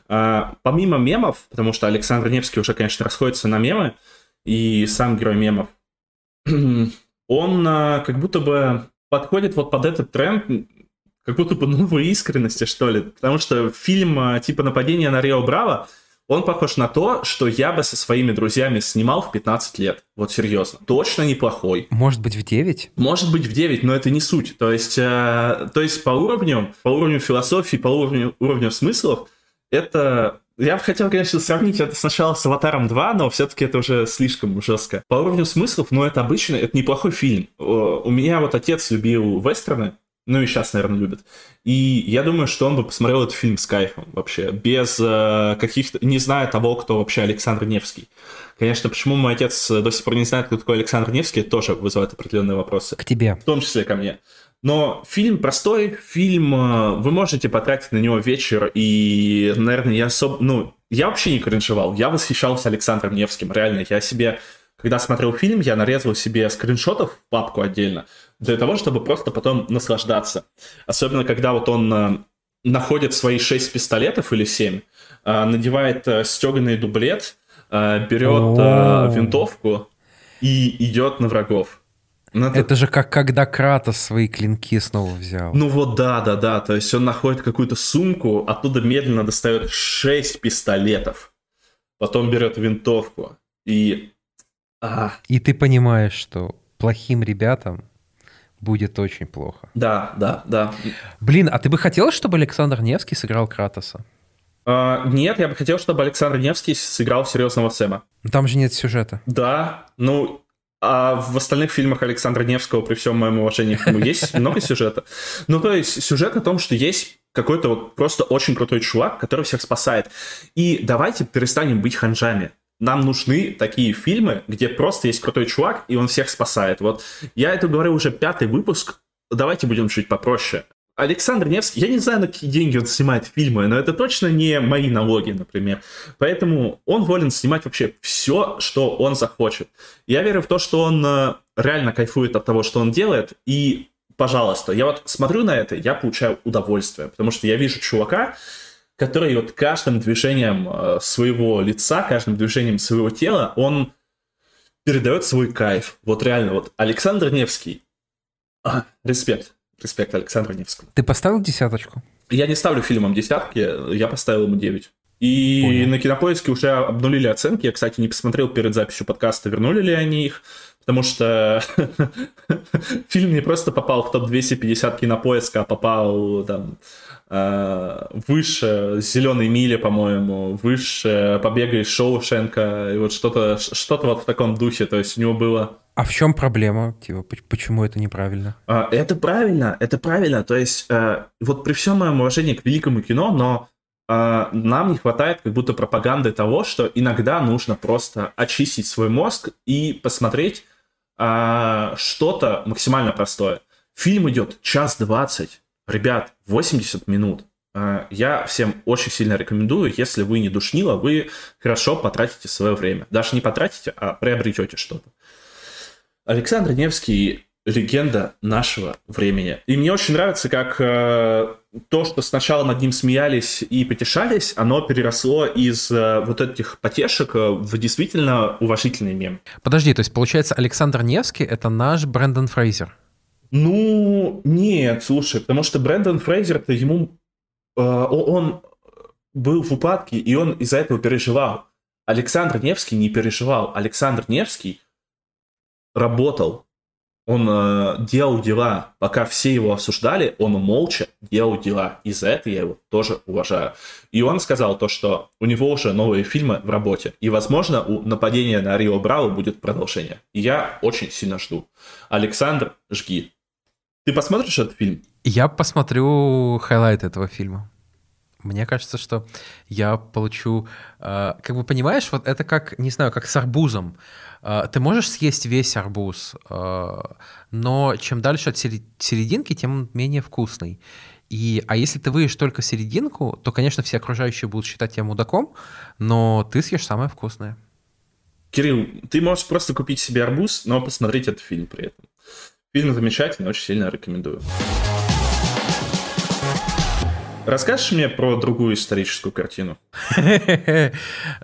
Э, помимо мемов, потому что Александр Невский уже, конечно, расходится на мемы, и сам герой мемов, он э, как будто бы подходит вот под этот тренд, как будто бы новой искренности, что ли. Потому что фильм типа «Нападение на Рио Браво» Он похож на то, что я бы со своими друзьями снимал в 15 лет. Вот серьезно. Точно неплохой. Может быть, в 9? Может быть, в 9, но это не суть. То есть, э, то есть по уровню, по уровню философии, по уровню, уровню смыслов, это я бы хотел, конечно, сравнить это сначала с «Аватаром 2», но все-таки это уже слишком жестко. По уровню смыслов, ну, это обычно, это неплохой фильм. У меня вот отец любил вестерны, ну и сейчас, наверное, любит. И я думаю, что он бы посмотрел этот фильм с кайфом вообще, без э, каких-то... Не зная того, кто вообще Александр Невский. Конечно, почему мой отец до сих пор не знает, кто такой Александр Невский, тоже вызывает определенные вопросы. К тебе. В том числе ко мне. Но фильм простой, фильм, э, вы можете потратить на него вечер, и, наверное, я особо... Ну, я вообще не кринжевал, я восхищался Александром Невским, реально, я себе когда смотрел фильм, я нарезал себе скриншотов в папку отдельно, для того, чтобы просто потом наслаждаться. Особенно, когда вот он э, находит свои шесть пистолетов или семь, э, надевает э, стеганый дублет, берет винтовку и идет на врагов. Ну, это... же как когда Кратос свои клинки снова взял. Ну вот да, да, да. То есть он находит какую-то сумку, оттуда медленно достает шесть пистолетов. Потом берет винтовку. И Ага. И ты понимаешь, что плохим ребятам будет очень плохо. Да, да, да. Блин, а ты бы хотел, чтобы Александр Невский сыграл Кратоса? Uh, нет, я бы хотел, чтобы Александр Невский сыграл серьезного Сэма. Там же нет сюжета. Да, ну, а в остальных фильмах Александра Невского, при всем моем уважении к нему, есть много сюжета. Ну, то есть, сюжет о том, что есть какой-то вот просто очень крутой чувак, который всех спасает. И давайте перестанем быть ханжами нам нужны такие фильмы, где просто есть крутой чувак, и он всех спасает. Вот я это говорю уже пятый выпуск, давайте будем чуть попроще. Александр Невский, я не знаю, на какие деньги он снимает фильмы, но это точно не мои налоги, например. Поэтому он волен снимать вообще все, что он захочет. Я верю в то, что он э, реально кайфует от того, что он делает, и, пожалуйста, я вот смотрю на это, я получаю удовольствие, потому что я вижу чувака, который вот каждым движением э, своего лица, каждым движением своего тела, он передает свой кайф. Вот реально, вот Александр Невский. А, респект. Респект Александру Невскому. Ты поставил десяточку? Я не ставлю фильмам десятки, я поставил ему 9. И Понял. на кинопоиске уже обнулили оценки. Я, кстати, не посмотрел перед записью подкаста, вернули ли они их. Потому что фильм не просто попал в топ-250 кинопоиска, а попал там выше «Зеленой мили», по-моему, выше «Побега из Шоушенка», и вот что-то что вот в таком духе, то есть у него было... А в чем проблема? Типа, почему это неправильно? А, это правильно, это правильно, то есть э, вот при всем моем уважении к великому кино, но э, нам не хватает как будто пропаганды того, что иногда нужно просто очистить свой мозг и посмотреть что-то максимально простое. Фильм идет час двадцать. Ребят, 80 минут. Э, я всем очень сильно рекомендую, если вы не душнило, вы хорошо потратите свое время. Даже не потратите, а приобретете что-то. Александр Невский легенда нашего времени. И мне очень нравится, как э, то, что сначала над ним смеялись и потешались, оно переросло из э, вот этих потешек э, в действительно уважительный мем. Подожди, то есть получается Александр Невский — это наш Брэндон Фрейзер? Ну, нет, слушай, потому что Брэндон Фрейзер-то ему... Э, он был в упадке, и он из-за этого переживал. Александр Невский не переживал. Александр Невский работал он э, делал дела, пока все его осуждали, он молча делал дела. И за это я его тоже уважаю. И он сказал то, что у него уже новые фильмы в работе. И, возможно, у нападения на Рио Браво будет продолжение. И я очень сильно жду. Александр, жги. Ты посмотришь этот фильм? Я посмотрю highlight этого фильма. Мне кажется, что я получу... Э, как бы понимаешь, вот это как, не знаю, как с арбузом. Э, ты можешь съесть весь арбуз, э, но чем дальше от серединки, тем он менее вкусный. И, а если ты выешь только серединку, то, конечно, все окружающие будут считать тебя мудаком, но ты съешь самое вкусное. Кирилл, ты можешь просто купить себе арбуз, но посмотреть этот фильм при этом. Фильм замечательный, очень сильно рекомендую. Расскажешь мне про другую историческую картину? Э,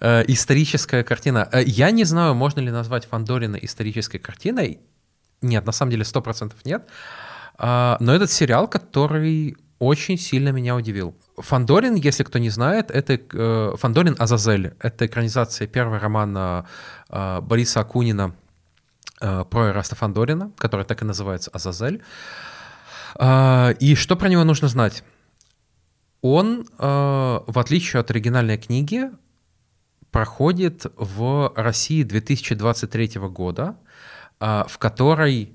историческая картина. Э, я не знаю, можно ли назвать Фандорина исторической картиной. Нет, на самом деле 100% нет. А, но этот сериал, который очень сильно меня удивил. Фандорин, если кто не знает, это э, Фандорин Азазель. Это экранизация первого романа Бориса Акунина про Эраста Фандорина, который так и называется Азазель. А, и что про него нужно знать? Он, э, в отличие от оригинальной книги, проходит в России 2023 года, э, в которой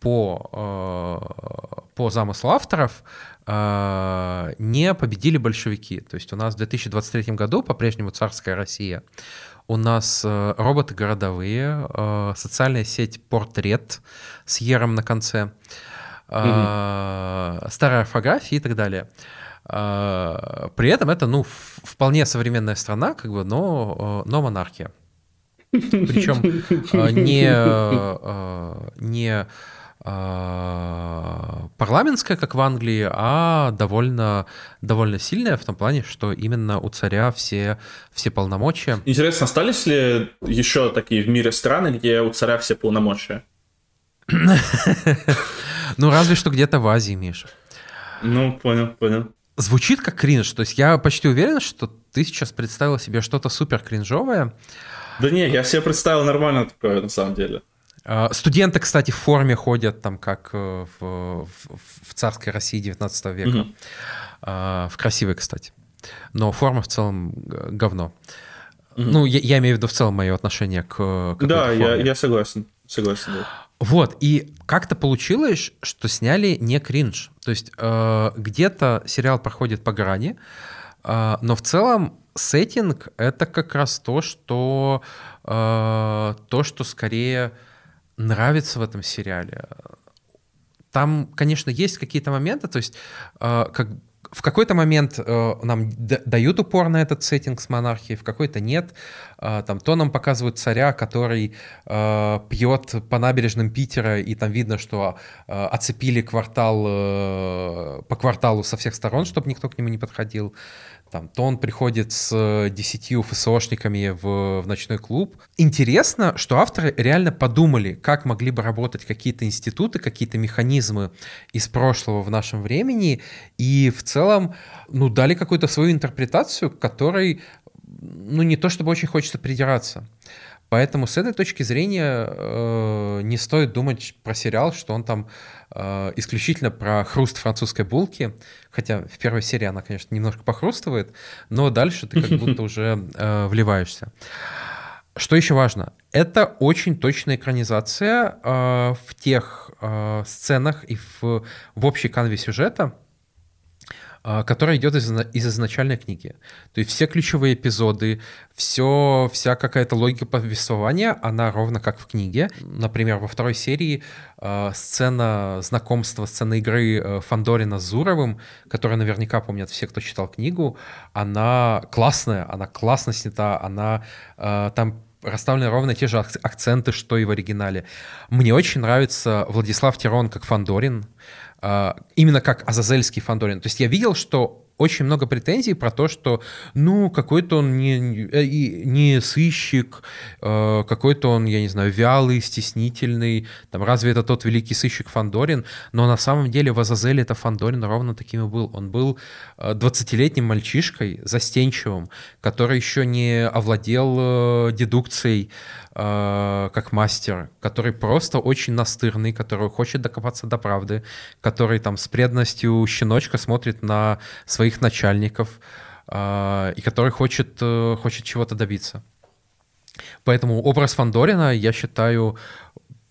по, э, по замыслу авторов не победили большевики. То есть у нас в 2023 году по-прежнему царская Россия. У нас роботы городовые, социальная сеть «Портрет» с Ером на конце, mm-hmm. старая орфография и так далее. При этом это, ну, вполне современная страна, как бы, но, но монархия. Причем не, не парламентская, как в Англии, а довольно, довольно сильная в том плане, что именно у царя все, все полномочия. Интересно, остались ли еще такие в мире страны, где у царя все полномочия? Ну, разве что где-то в Азии, Миша. Ну, понял, понял звучит как кринж. То есть я почти уверен, что ты сейчас представил себе что-то супер кринжовое. Да не, я себе представил нормально такое на самом деле. А, студенты, кстати, в форме ходят там, как э, в, в, в царской России 19 века. Угу. В красивой, кстати. Но форма в целом говно. Угу. Ну, я, я имею в виду в целом мое отношение к... да, я, я согласен. Согласен, да. Вот, и как-то получилось, что сняли не кринж. То есть э, где-то сериал проходит по грани, э, но в целом сеттинг — это как раз то, что, э, то, что скорее нравится в этом сериале. Там, конечно, есть какие-то моменты, то есть э, как в какой-то момент э, нам дают упор на этот сеттинг с монархией, в какой-то нет. Э, там то нам показывают царя, который э, пьет по набережным Питера, и там видно, что э, оцепили квартал э, по кварталу со всех сторон, чтобы никто к нему не подходил там, то он приходит с э, десятью ФСОшниками в, в ночной клуб. Интересно, что авторы реально подумали, как могли бы работать какие-то институты, какие-то механизмы из прошлого в нашем времени, и в целом, ну, дали какую-то свою интерпретацию, которой, ну, не то чтобы очень хочется придираться. Поэтому с этой точки зрения э, не стоит думать про сериал, что он там э, исключительно про хруст французской булки, хотя в первой серии она, конечно, немножко похрустывает, но дальше ты как будто уже э, вливаешься. Что еще важно? Это очень точная экранизация э, в тех э, сценах и в, в общей канве сюжета, которая идет из, из изначальной книги. То есть все ключевые эпизоды, все, вся какая-то логика повествования, она ровно как в книге. Например, во второй серии э, сцена знакомства, сцена игры э, Фандорина с Зуровым, которая наверняка помнят все, кто читал книгу, она классная, она классно снята, она э, там расставлены ровно те же акценты, что и в оригинале. Мне очень нравится Владислав Тирон как Фандорин. А, именно как Азазельский Фандорин. То есть я видел, что очень много претензий про то, что, ну, какой-то он не, не, э, сыщик, э, какой-то он, я не знаю, вялый, стеснительный, там, разве это тот великий сыщик Фандорин? Но на самом деле в Азазеле это Фандорин ровно таким и был. Он был 20-летним э, мальчишкой, застенчивым, который еще не овладел дедукцией, как мастер, который просто очень настырный, который хочет докопаться до правды, который там с преданностью щеночка смотрит на своих начальников э, и который хочет, э, хочет чего-то добиться. Поэтому образ Фандорина я считаю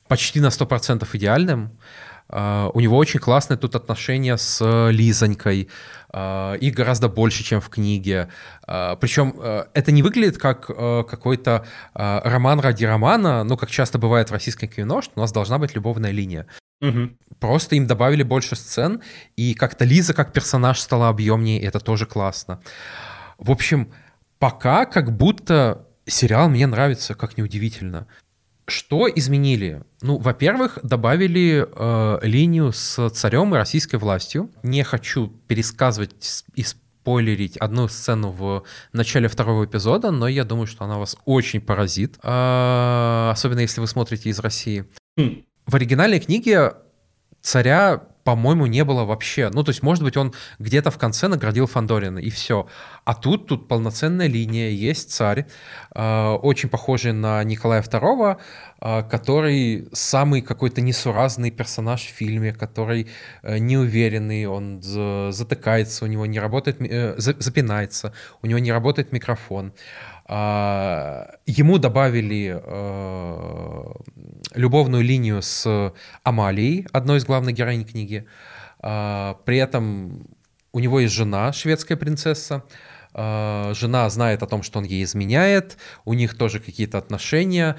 почти на 100% идеальным. Uh, у него очень классные тут отношения с Лизонькой, uh, их гораздо больше, чем в книге. Uh, причем это не выглядит как какой-то роман ради романа, ну, как часто бывает в российском кино, что у нас должна быть любовная линия. Угу. Просто им добавили больше сцен, и как-то Лиза как персонаж стала объемнее, и это тоже классно. В общем, пока как будто сериал мне нравится, как неудивительно. Что изменили? Ну, во-первых, добавили э, линию с царем и российской властью. Не хочу пересказывать и спойлерить одну сцену в начале второго эпизода, но я думаю, что она вас очень поразит, э, особенно если вы смотрите из России. Mm. В оригинальной книге царя по-моему, не было вообще. Ну, то есть, может быть, он где-то в конце наградил Фандорина, и все. А тут, тут полноценная линия, есть царь, э, очень похожий на Николая II, э, который самый какой-то несуразный персонаж в фильме, который э, неуверенный, он затыкается, у него не работает, э, запинается, у него не работает микрофон. А, ему добавили э, любовную линию с Амалией, одной из главных героинь книги. А, при этом у него есть жена, шведская принцесса. А, жена знает о том, что он ей изменяет, у них тоже какие-то отношения,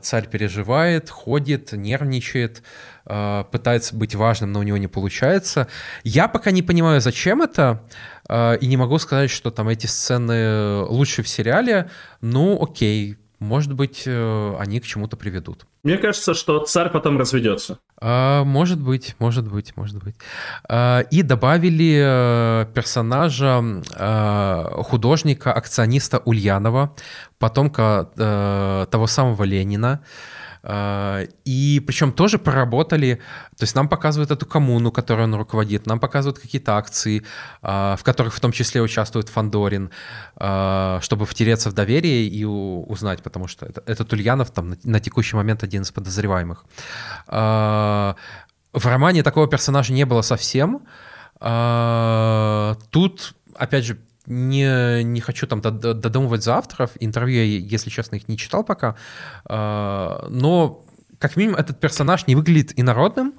царь переживает, ходит, нервничает, пытается быть важным, но у него не получается. Я пока не понимаю, зачем это, а, и не могу сказать, что там эти сцены лучше в сериале. Ну, окей, может быть, э, они к чему-то приведут. Мне кажется, что царь потом разведется. А, может быть, может быть, может быть. А, и добавили э, персонажа а, художника, акциониста Ульянова, потомка а, того самого Ленина. А, и причем тоже проработали, то есть нам показывают эту коммуну, которую он руководит, нам показывают какие-то акции, а, в которых в том числе участвует Фандорин, а, чтобы втереться в доверие и узнать, потому что этот Ульянов там на текущий момент один из подозреваемых. В романе такого персонажа не было совсем. Тут, опять же, не, не хочу там додумывать за авторов. Интервью я, если честно, их не читал пока. А, но, как минимум, этот персонаж не выглядит инородным.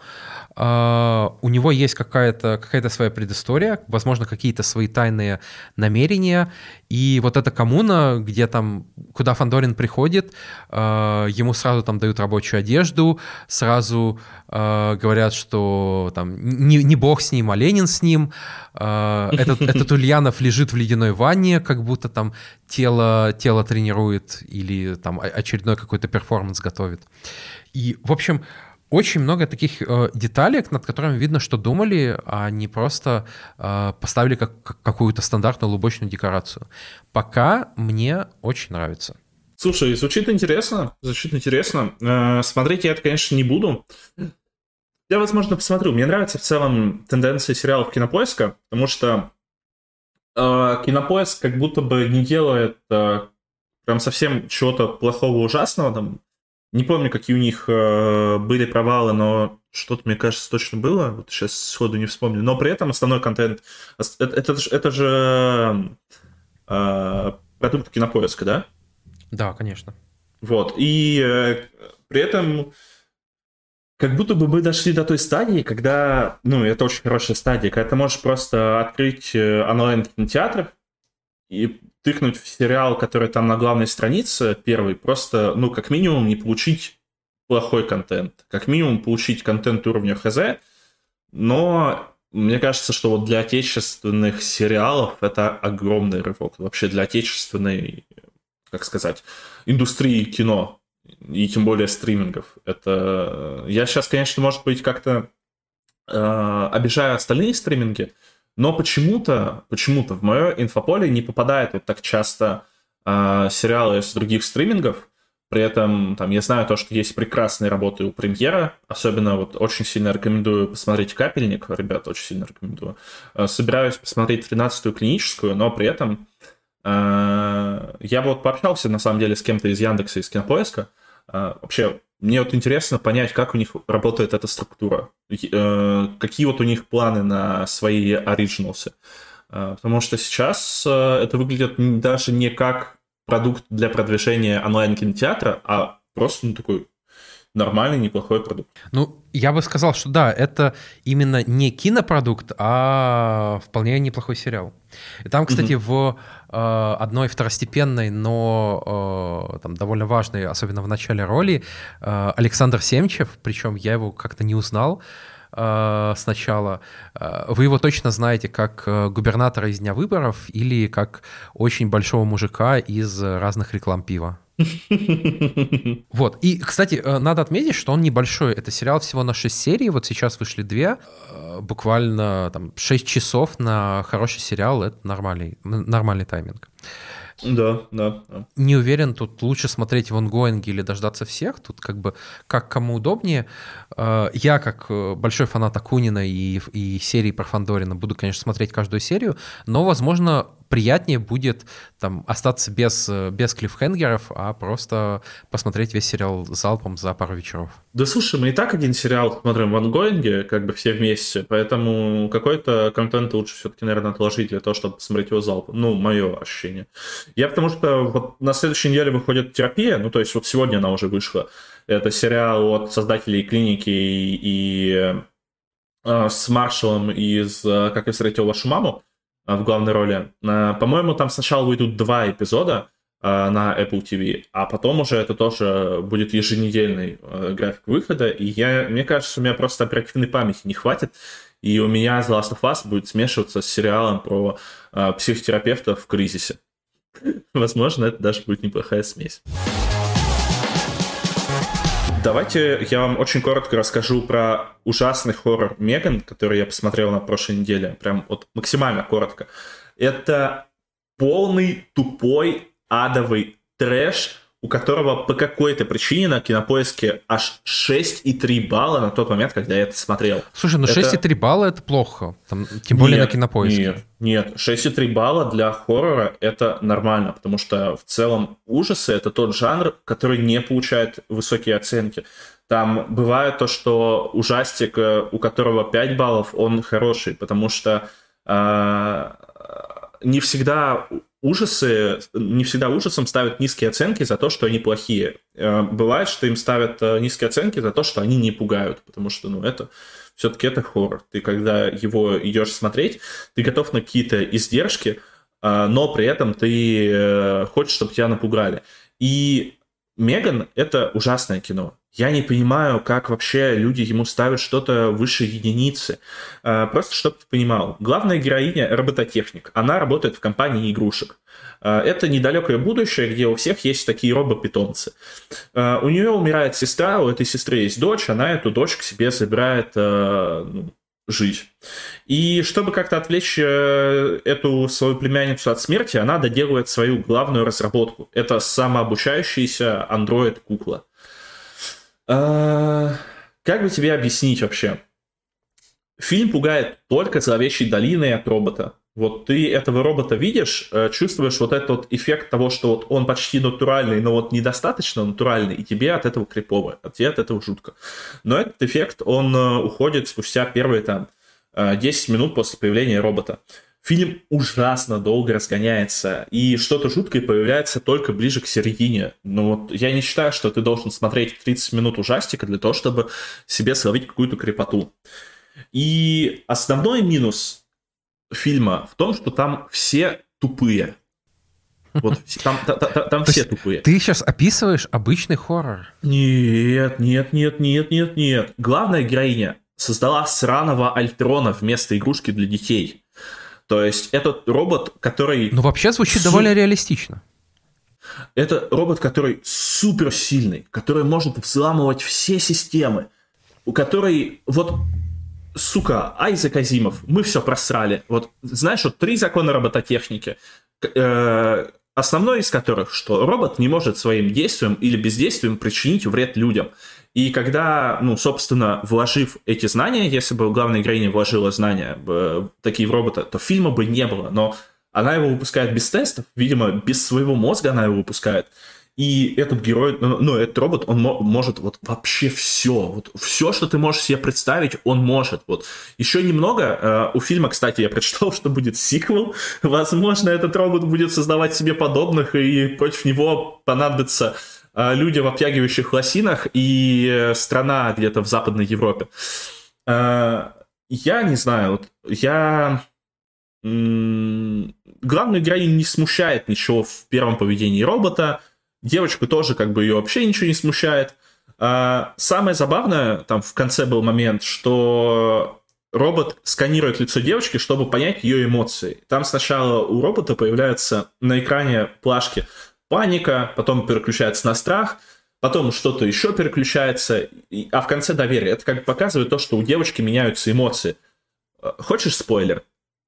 Uh, у него есть какая-то какая своя предыстория, возможно, какие-то свои тайные намерения, и вот эта коммуна, где там, куда Фандорин приходит, uh, ему сразу там дают рабочую одежду, сразу uh, говорят, что там не, не бог с ним, а Ленин с ним, этот, этот Ульянов лежит в ледяной ванне, как будто там тело, тело тренирует или там очередной какой-то перформанс готовит. И, в общем, очень много таких э, деталек, над которыми видно, что думали, а не просто э, поставили как, как какую-то стандартную лубочную декорацию. Пока мне очень нравится. Слушай, звучит интересно, звучит интересно. Э, смотреть я это, конечно, не буду. Я, возможно, посмотрю. Мне нравится в целом тенденция сериалов Кинопоиска, потому что э, Кинопоиск как будто бы не делает э, прям совсем чего-то плохого, ужасного. Там не помню, какие у них э, были провалы, но что-то, мне кажется, точно было. Вот сейчас сходу не вспомню. Но при этом основной контент... Это, это, это же э, продукт кинопоиска, да? Да, конечно. Вот. И э, при этом как будто бы мы дошли до той стадии, когда, ну, это очень хорошая стадия, когда ты можешь просто открыть э, онлайн-кинотеатр и тыкнуть в сериал, который там на главной странице первый, просто, ну, как минимум не получить плохой контент, как минимум получить контент уровня ХЗ, но мне кажется, что вот для отечественных сериалов это огромный рывок. Вообще для отечественной, как сказать, индустрии кино и тем более стримингов. Это я сейчас, конечно, может быть, как-то э, обижаю остальные стриминги, но почему-то, почему-то в мое инфополе не попадает вот так часто э, сериалы с других стримингов. При этом там я знаю то, что есть прекрасные работы у премьера, особенно вот очень сильно рекомендую посмотреть «Капельник», ребят, очень сильно рекомендую. Э, собираюсь посмотреть 13-ю клиническую, но при этом э, я вот пообщался на самом деле с кем-то из Яндекса, из Кинопоиска, а, вообще, мне вот интересно понять, как у них работает эта структура, э, какие вот у них планы на свои оригиналсы. А, потому что сейчас э, это выглядит даже не как продукт для продвижения онлайн-кинотеатра, а просто ну, такой нормальный, неплохой продукт. Ну, я бы сказал, что да, это именно не кинопродукт, а вполне неплохой сериал. И там, кстати, mm-hmm. в э, одной второстепенной, но э, там довольно важной, особенно в начале роли, э, Александр Семчев, причем я его как-то не узнал э, сначала. Э, вы его точно знаете как э, губернатора из Дня выборов или как очень большого мужика из разных реклам пива. Вот. И, кстати, э, надо отметить, что он небольшой. Это сериал всего на 6 серий. Вот сейчас вышли две. Э, буквально там 6 часов на хороший сериал. Это нормальный, нормальный тайминг. Да, да, да. Не уверен, тут лучше смотреть в онгоинге или дождаться всех. Тут как бы как кому удобнее. Э, я, как большой фанат Акунина и, и серии про Фандорина, буду, конечно, смотреть каждую серию, но, возможно, приятнее будет там остаться без, без клиффхенгеров, а просто посмотреть весь сериал залпом за пару вечеров. Да слушай, мы и так один сериал смотрим в ангоинге, как бы все вместе, поэтому какой-то контент лучше все-таки, наверное, отложить для того, чтобы посмотреть его залпом. Ну, мое ощущение. Я потому что вот на следующей неделе выходит терапия, ну, то есть вот сегодня она уже вышла. Это сериал от создателей клиники и, э, с Маршалом из э, «Как я встретил вашу маму». Э, в главной роли. Э, по-моему, там сначала выйдут два эпизода э, на Apple TV, а потом уже это тоже будет еженедельный график выхода, и я, мне кажется, у меня просто оперативной памяти не хватит, и у меня The Last of Us будет смешиваться с сериалом про психотерапевта в кризисе. Возможно, это даже будет неплохая смесь. Давайте я вам очень коротко расскажу про ужасный хоррор Меган, который я посмотрел на прошлой неделе. Прям вот максимально коротко. Это полный тупой адовый трэш, у которого по какой-то причине на кинопоиске аж 6,3 балла на тот момент, когда я это смотрел. Слушай, ну это... 6,3 балла это плохо. Там, тем более нет, на кинопоиске. Нет, нет, 6,3 балла для хоррора это нормально, потому что в целом ужасы это тот жанр, который не получает высокие оценки. Там бывает то, что ужастик, э, у которого 5 баллов, он хороший, потому что э, не всегда ужасы, не всегда ужасам ставят низкие оценки за то, что они плохие. Э, бывает, что им ставят э, низкие оценки за то, что они не пугают, потому что, ну, это все-таки это хоррор. Ты, когда его идешь смотреть, ты готов на какие-то издержки, э, но при этом ты хочешь, чтобы тебя напугали. И Меган — это ужасное кино. Я не понимаю, как вообще люди ему ставят что-то выше единицы. А, просто чтобы ты понимал. Главная героиня — робототехник. Она работает в компании игрушек. А, это недалекое будущее, где у всех есть такие робопитомцы. А, у нее умирает сестра, у этой сестры есть дочь, она эту дочь к себе забирает ну, жить. И чтобы как-то отвлечь э, эту свою племянницу от смерти, она доделывает свою главную разработку. Это самообучающаяся андроид-кукла. А, как бы тебе объяснить вообще? Фильм пугает только зловещей долиной от робота. Вот ты этого робота видишь, э, чувствуешь вот этот вот эффект того, что вот он почти натуральный, но вот недостаточно натуральный, и тебе от этого крипово, а тебе от этого жутко. Но этот эффект, он э, уходит спустя первые там 10 э, минут после появления робота. фильм ужасно долго разгоняется, и что-то жуткое появляется только ближе к середине. Но вот я не считаю, что ты должен смотреть 30 минут ужастика для того, чтобы себе словить какую-то крепоту. И основной минус фильма в том, что там все тупые. Вот там, там, там, там все тупые. Ты сейчас описываешь обычный хоррор. Нет, нет, нет, нет, нет, нет. Главная героиня создала сраного Альтрона вместо игрушки для детей. То есть этот робот, который... Ну, вообще звучит су... довольно реалистично. Это робот, который супер сильный, который может взламывать все системы, у которой вот сука, Айзек Азимов, мы все просрали. Вот, знаешь, вот три закона робототехники, э, основной из которых, что робот не может своим действием или бездействием причинить вред людям. И когда, ну, собственно, вложив эти знания, если бы главная героиня вложила знания в, такие в робота, то фильма бы не было. Но она его выпускает без тестов, видимо, без своего мозга она его выпускает. И этот герой, ну, ну этот робот, он может вот вообще все. Вот все, что ты можешь себе представить, он может. Вот. Еще немного. Э, у фильма, кстати, я прочитал, что будет сиквел. Возможно, этот робот будет создавать себе подобных, и против него понадобится э, люди в обтягивающих лосинах и э, страна где-то в Западной Европе. Я не знаю, вот я... Главную героиню не смущает ничего в первом поведении робота, Девочку тоже как бы ее вообще ничего не смущает. А самое забавное, там в конце был момент, что робот сканирует лицо девочки, чтобы понять ее эмоции. Там сначала у робота появляется на экране плашки паника, потом переключается на страх, потом что-то еще переключается, а в конце доверие. Это как бы показывает то, что у девочки меняются эмоции. Хочешь спойлер?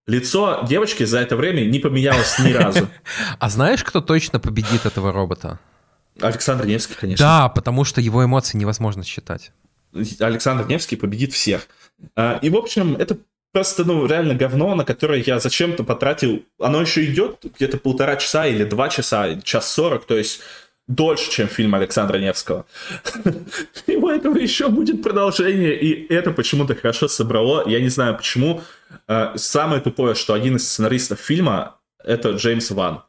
Лицо девочки за это время не поменялось ни разу. А знаешь, кто точно победит этого робота? Александр Невский, конечно. Да, потому что его эмоции невозможно считать. Александр Невский победит всех. А, и, в общем, это просто, ну, реально говно, на которое я зачем-то потратил. Оно еще идет где-то полтора часа или два часа, час сорок, то есть дольше, чем фильм Александра Невского. И у этого еще будет продолжение, и это почему-то хорошо собрало. Я не знаю почему. А, самое тупое, что один из сценаристов фильма — это Джеймс Ван.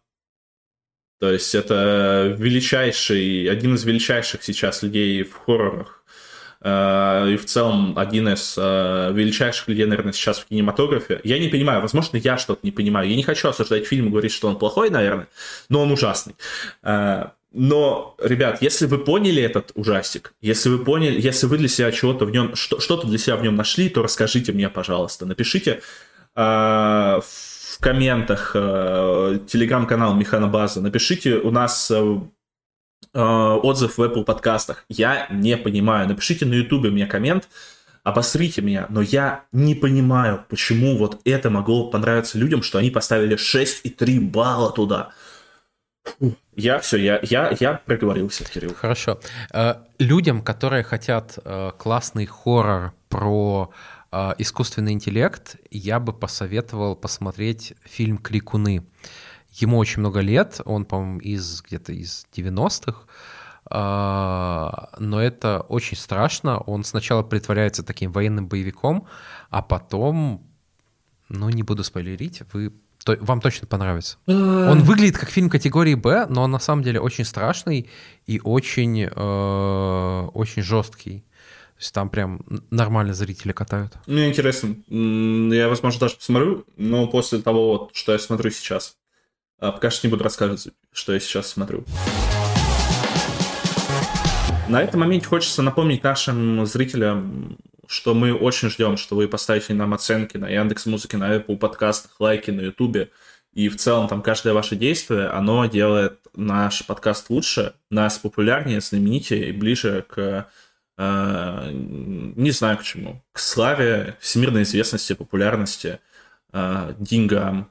То есть это величайший, один из величайших сейчас людей в хоррорах. А, и в целом один из а, величайших людей, наверное, сейчас в кинематографе. Я не понимаю, возможно, я что-то не понимаю. Я не хочу осуждать фильм и говорить, что он плохой, наверное, но он ужасный. Но, ребят, если вы поняли этот ужастик, если вы поняли, если вы для себя чего-то в нем, что, что-то для себя в нем нашли, то расскажите мне, пожалуйста. Напишите э, в комментах э, телеграм-канал Механобаза, напишите у нас э, отзыв в Apple подкастах. Я не понимаю. Напишите на YouTube мне коммент, обосрите меня, но я не понимаю, почему вот это могло понравиться людям, что они поставили 6,3 балла туда. Я все, я, я, я проговорился, Кирилл. Хорошо. Э, людям, которые хотят э, классный хоррор про э, искусственный интеллект, я бы посоветовал посмотреть фильм «Крикуны». Ему очень много лет, он, по-моему, из где-то из 90-х, но это очень страшно. Он сначала притворяется таким военным боевиком, а потом, ну, не буду спойлерить, вы то, вам точно понравится. Он выглядит как фильм категории Б, но он на самом деле очень страшный и очень, э, очень жесткий. То есть там прям нормально зрители катают. Мне интересно. Я, возможно, даже посмотрю, но после того, вот, что я смотрю сейчас. А пока что не буду рассказывать, что я сейчас смотрю. На этом моменте хочется напомнить нашим зрителям, что мы очень ждем, что вы поставите нам оценки на Яндекс Музыке, на Apple подкастах, лайки на Ютубе. И в целом там каждое ваше действие, оно делает наш подкаст лучше, нас популярнее, знаменитее и ближе к, э, не знаю к чему, к славе, всемирной известности, популярности, э, деньгам,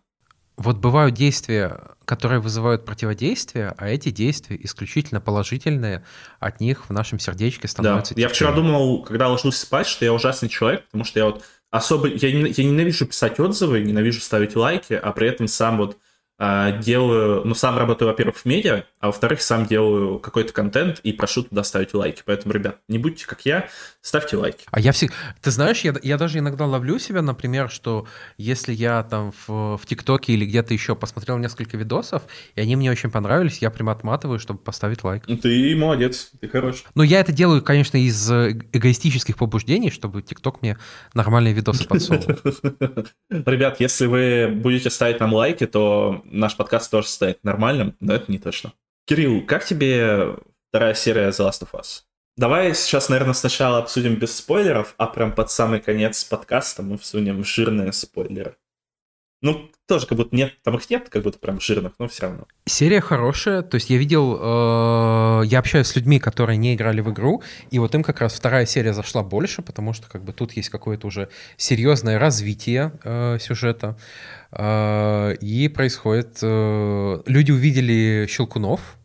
вот бывают действия, которые вызывают противодействие, а эти действия исключительно положительные, от них в нашем сердечке становятся... Да. Я вчера думал, когда ложился спать, что я ужасный человек, потому что я вот особо... Я, я ненавижу писать отзывы, ненавижу ставить лайки, а при этом сам вот делаю, ну, сам работаю, во-первых, в медиа, а во-вторых, сам делаю какой-то контент и прошу туда ставить лайки. Поэтому, ребят, не будьте как я, ставьте лайки. А я всегда... Ты знаешь, я, я даже иногда ловлю себя, например, что если я там в, в ТикТоке или где-то еще посмотрел несколько видосов, и они мне очень понравились, я прям отматываю, чтобы поставить лайк. Ты молодец, ты хорош. Но я это делаю, конечно, из э, эгоистических побуждений, чтобы ТикТок мне нормальные видосы подсовывал. Ребят, если вы будете ставить нам лайки, то наш подкаст тоже станет нормальным, но это не точно. Кирилл, как тебе вторая серия The Last of Us? Давай сейчас, наверное, сначала обсудим без спойлеров, а прям под самый конец подкаста мы всунем жирные спойлеры. Ну, тоже как будто нет, там их нет, как будто прям жирных, но все равно. Серия хорошая, то есть я видел, э, я общаюсь с людьми, которые не играли в игру, и вот им как раз вторая серия зашла больше, потому что как бы тут есть какое-то уже серьезное развитие э, сюжета, э, и происходит, э, люди увидели Щелкунов,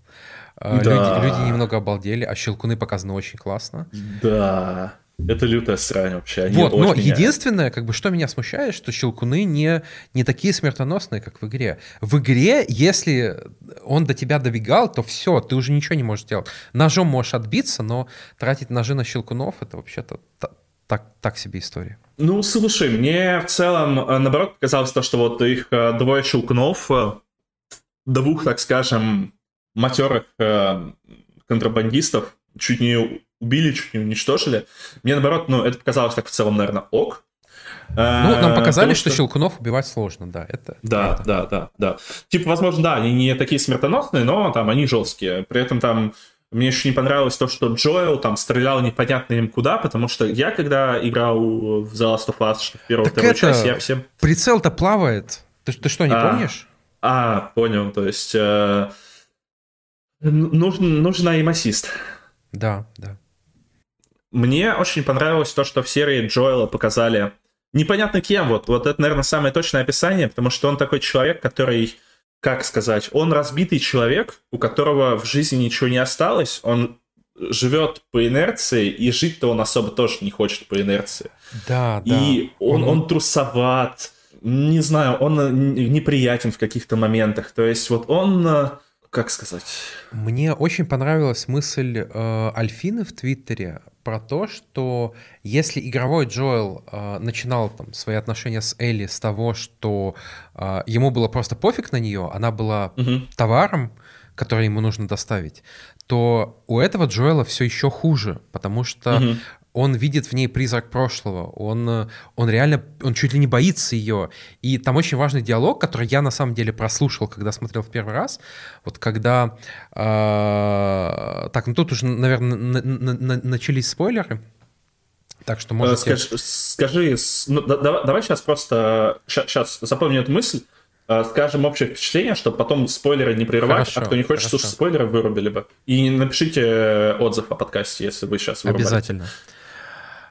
э, да. люди, люди немного обалдели, а Щелкуны показаны очень классно. Да. Это лютая срань вообще. Они вот, но меня... единственное, как бы, что меня смущает, что щелкуны не, не такие смертоносные, как в игре. В игре, если он до тебя добегал, то все, ты уже ничего не можешь делать. Ножом можешь отбиться, но тратить ножи на щелкунов, это вообще-то так, так себе история. Ну, слушай, мне в целом, э, наоборот, показалось то, что вот их э, двое щелкунов, э, двух, так скажем, матерых контрабандистов, чуть не убили, чуть не уничтожили. Мне, наоборот, ну, это показалось так в целом, наверное, ок. Ну, нам показали, что... что Щелкунов убивать сложно, да, это... Да, это. да, да, да. Типа, возможно, да, они не такие смертоносные, но там они жесткие. При этом там мне еще не понравилось то, что Джоэл там стрелял непонятно им куда, потому что я, когда играл в The Last of Us в первую вторую часть, я всем... Прицел-то плавает. Ты, ты что, не а, помнишь? А, понял, то есть... Э, нужен, нужен аим-ассист. Да, да. Мне очень понравилось то, что в серии Джоэла показали непонятно кем. Вот, вот это, наверное, самое точное описание, потому что он такой человек, который, как сказать, он разбитый человек, у которого в жизни ничего не осталось, он живет по инерции, и жить-то он особо тоже не хочет по инерции. Да, да. И он, он трусоват, не знаю, он неприятен в каких-то моментах. То есть вот он э, как сказать? Мне очень понравилась мысль э, Альфины в Твиттере про то, что если игровой Джоэл э, начинал там, свои отношения с Элли с того, что э, ему было просто пофиг на нее, она была угу. товаром, который ему нужно доставить, то у этого Джоэла все еще хуже, потому что угу он видит в ней призрак прошлого, он, он реально, он чуть ли не боится ее. И там очень важный диалог, который я на самом деле прослушал, когда смотрел в первый раз. Вот когда... Э, так, ну тут уже, наверное, на, на, на, начались спойлеры. Так что можете... Скажи, скажи ну, давай, давай сейчас просто... Сейчас запомни эту мысль э, скажем общее впечатление, чтобы потом спойлеры не прерывать, а хорошо, а кто не хочет хорошо. слушать спойлеры, вырубили бы. И напишите отзыв о подкасте, если вы сейчас вырубали. Обязательно.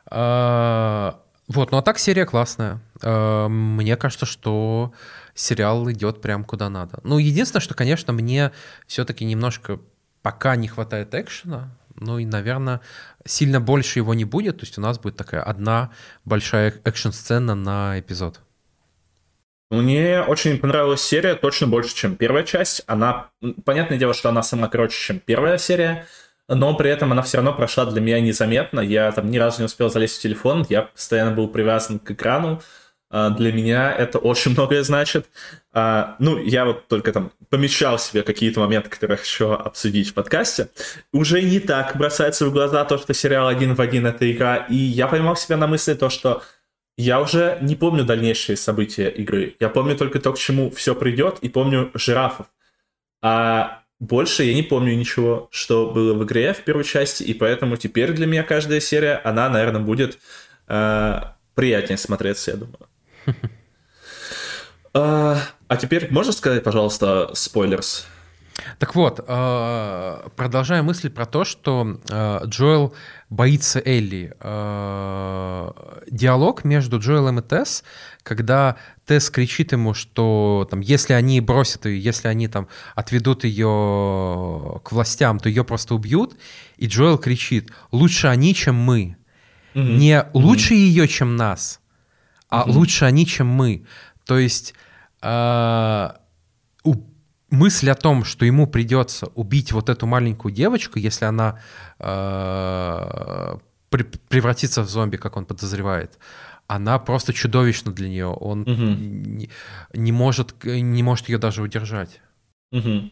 А, вот, ну а так серия классная. А, мне кажется, что сериал идет прям куда надо. Ну, единственное, что, конечно, мне все-таки немножко пока не хватает экшена, ну и, наверное, сильно больше его не будет. То есть у нас будет такая одна большая экшн-сцена на эпизод. Мне очень понравилась серия, точно больше, чем первая часть. Она, понятное дело, что она сама короче, чем первая серия, но при этом она все равно прошла для меня незаметно. Я там ни разу не успел залезть в телефон, я постоянно был привязан к экрану. А, для меня это очень многое значит. А, ну, я вот только там помечал себе какие-то моменты, которые хочу обсудить в подкасте. Уже не так бросается в глаза то, что сериал один в один — это игра. И я поймал себя на мысли то, что я уже не помню дальнейшие события игры. Я помню только то, к чему все придет, и помню жирафов. А больше я не помню ничего, что было в игре в первой части, и поэтому теперь для меня каждая серия, она, наверное, будет э, приятнее смотреться, я думаю. А, а теперь можешь сказать, пожалуйста, спойлерс? Так вот, э, продолжая мысль про то, что э, Джоэл боится Элли. Э, диалог между Джоэлом и Тесс, когда Тесс кричит ему, что там, если они бросят ее, если они там отведут ее к властям, то ее просто убьют. И Джоэл кричит, лучше они, чем мы. Mm-hmm. Не лучше mm-hmm. ее, чем нас, а mm-hmm. лучше они, чем мы. То есть мысль о том, что ему придется убить вот эту маленькую девочку, если она э, превратится в зомби, как он подозревает, она просто чудовищна для нее. Он угу. не, не может не может ее даже удержать. Угу.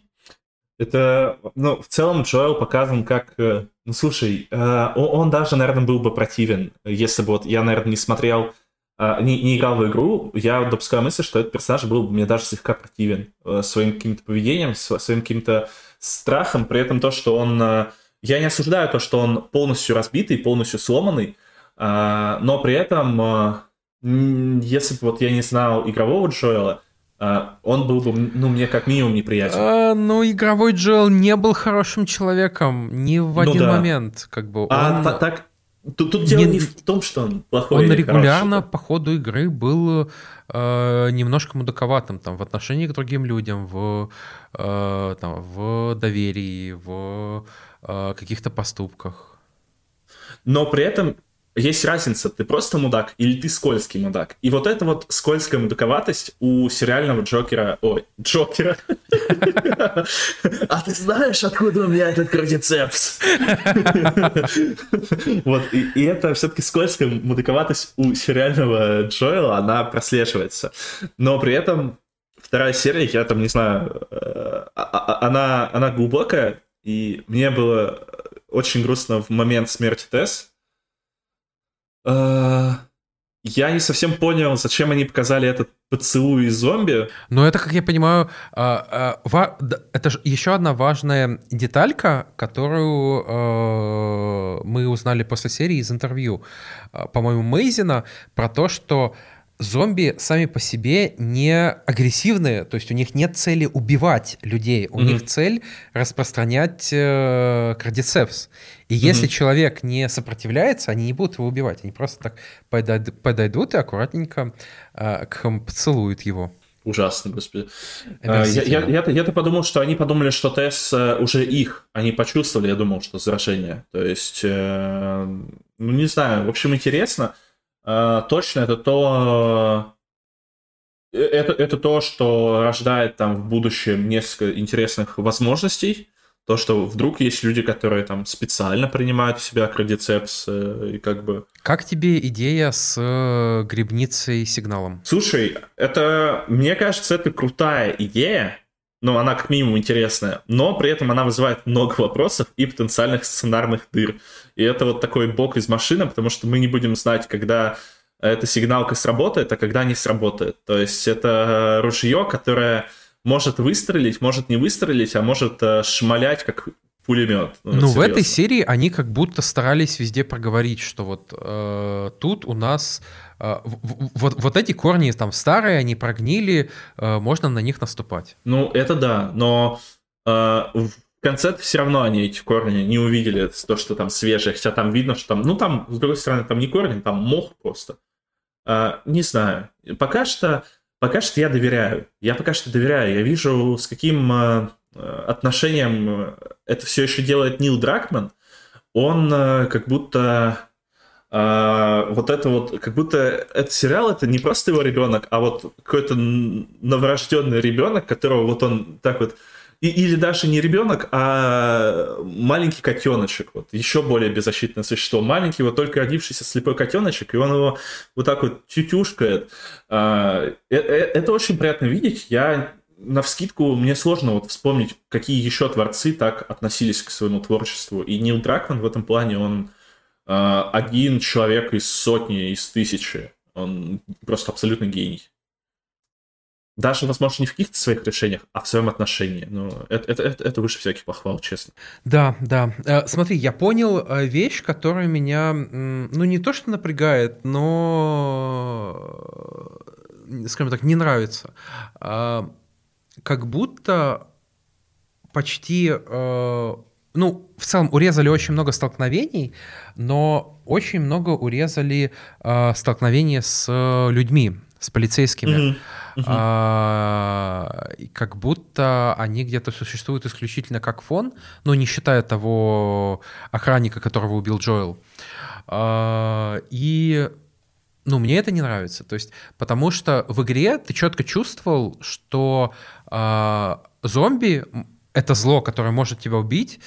Это, ну, в целом Джоэл показан как, э, ну, слушай, э, он, он даже, наверное, был бы противен, если бы вот я, наверное, не смотрел, не, не играл в игру, я допускаю мысль, что этот персонаж был бы мне даже слегка противен своим каким-то поведением, своим каким-то страхом, при этом то, что он... Я не осуждаю то, что он полностью разбитый, полностью сломанный, но при этом, если бы вот я не знал игрового Джоэла, а, он был бы, ну, мне как минимум неприятен. А, ну, игровой Джоэл не был хорошим человеком ни в ну, один да. момент, как бы. А он... так, тут, тут дело не... не в том, что он плохой. Он регулярно хороший. по ходу игры был э, немножко мудаковатым там в отношении к другим людям, в э, там в доверии, в э, каких-то поступках. Но при этом есть разница, ты просто мудак или ты скользкий мудак. И вот эта вот скользкая мудаковатость у сериального Джокера... Ой, Джокера. А ты знаешь, откуда у меня этот кардицепс? Вот, и это все-таки скользкая мудаковатость у сериального Джоэла, она прослеживается. Но при этом вторая серия, я там не знаю, э, а, а, она, она глубокая, и мне было очень грустно в момент смерти Тесс, я не совсем понял, зачем они показали этот поцелуй из зомби. Но это, как я понимаю, а, а, это же еще одна важная деталька, которую э, мы узнали после серии из интервью, э, по-моему, Мейзина, про то, что зомби сами по себе не агрессивные, то есть у них нет цели убивать людей, у mm-hmm. них цель распространять э, кардицепс. И mm-hmm. если человек не сопротивляется, они не будут его убивать, они просто так подойдут, подойдут и аккуратненько э, поцелуют его. Ужасно, господи. А, я, я, я, я-то подумал, что они подумали, что Тесс э, уже их. Они почувствовали, я думал, что заражение. То есть, э, ну не знаю, в общем, интересно. Э, точно это то, э, это, это то, что рождает там в будущем несколько интересных возможностей. То, что вдруг есть люди, которые там специально принимают в себя крадицепс э, и как бы... Как тебе идея с грибницей сигналом? Слушай, это, мне кажется, это крутая идея, но она как минимум интересная, но при этом она вызывает много вопросов и потенциальных сценарных дыр. И это вот такой бок из машины, потому что мы не будем знать, когда эта сигналка сработает, а когда не сработает. То есть это ружье, которое может выстрелить, может не выстрелить, а может э, шмалять как пулемет. Ну, ну в этой серии они как будто старались везде проговорить, что вот э, тут у нас э, вот, вот эти корни там старые, они прогнили, э, можно на них наступать. Ну, это да, но э, в конце все равно они эти корни не увидели, то, что там свежее, хотя там видно, что там, ну там, с другой стороны, там не корни, там мох просто. Э, не знаю, пока что, пока что я доверяю, я пока что доверяю, я вижу, с каким э, отношением это все еще делает Нил Дракман, он э, как будто э, вот это вот, как будто этот сериал это не просто его ребенок, а вот какой-то новорожденный ребенок, которого вот он так вот или даже не ребенок, а маленький котеночек, вот еще более беззащитное существо, маленький, вот только родившийся слепой котеночек, и он его вот так вот тютюшкает. Э, это очень приятно видеть. Я на вскидку мне сложно вот вспомнить, какие еще творцы так относились к своему творчеству. И Нил Дракман в этом плане, он э, один человек из сотни, из тысячи. Он просто абсолютно гений. Даже, возможно, не в каких-то своих решениях, а в своем отношении. Но это, это, это, это выше всяких похвал, честно. Да, да. Э, смотри, я понял э, вещь, которая меня, ну, не то что напрягает, но, э, скажем так, не нравится. Как будто почти, э, ну, в целом урезали очень много столкновений, но очень много урезали э, столкновения с людьми, с полицейскими. Mm-hmm. Mm-hmm. А, как будто они где-то существуют исключительно как фон, но не считая того охранника, которого убил Джоэл. А, и Ну, мне это не нравится. То есть, потому что в игре ты четко чувствовал, что э, зомби — это зло, которое может тебя убить,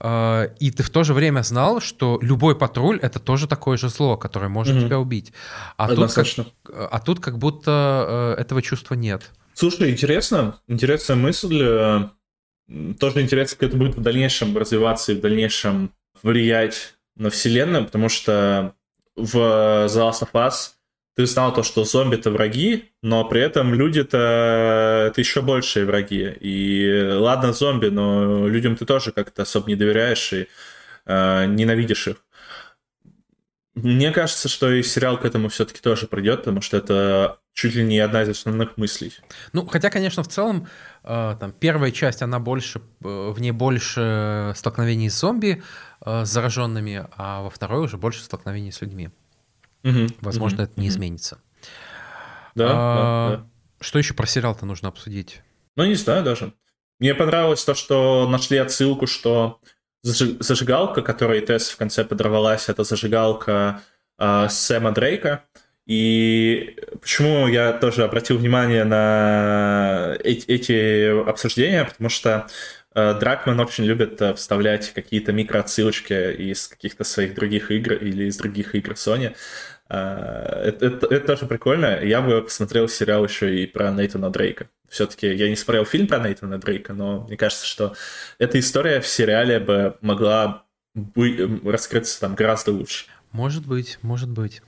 э, и ты в то же время знал, что любой патруль — это тоже такое же зло, которое может mm-hmm. тебя убить. А тут, как, а тут как будто э, этого чувства нет. Слушай, интересно, интересная мысль. Э, тоже интересно, как это будет в дальнейшем развиваться и в дальнейшем влиять на вселенную, потому что в The Last of Us ты знал то, что зомби это враги, но при этом люди-то это еще большие враги. И ладно, зомби, но людям ты тоже как-то особо не доверяешь и э, ненавидишь их. Мне кажется, что и сериал к этому все-таки тоже придет, потому что это чуть ли не одна из основных мыслей. Ну, хотя, конечно, в целом, э, там, первая часть, она больше, э, в ней больше столкновений с зомби, э, с зараженными, а во второй уже больше столкновений с людьми. Угу, Возможно, угу, это не угу. изменится. Да, а, да, да. Что еще про сериал-то нужно обсудить? Ну, не знаю даже. Мне понравилось то, что нашли отсылку, что зажигалка, которой Тесс в конце подорвалась, это зажигалка э, Сэма Дрейка. И почему я тоже обратил внимание на эти, эти обсуждения, потому что э, Дракман очень любит э, вставлять какие-то микроотсылочки из каких-то своих других игр или из других игр Sony. Это, это, это тоже прикольно. Я бы посмотрел сериал еще и про Нейтана Дрейка все-таки я не смотрел фильм про Нейтана Дрейка, но мне кажется, что эта история в сериале бы могла бы раскрыться там гораздо лучше. Может быть, может быть.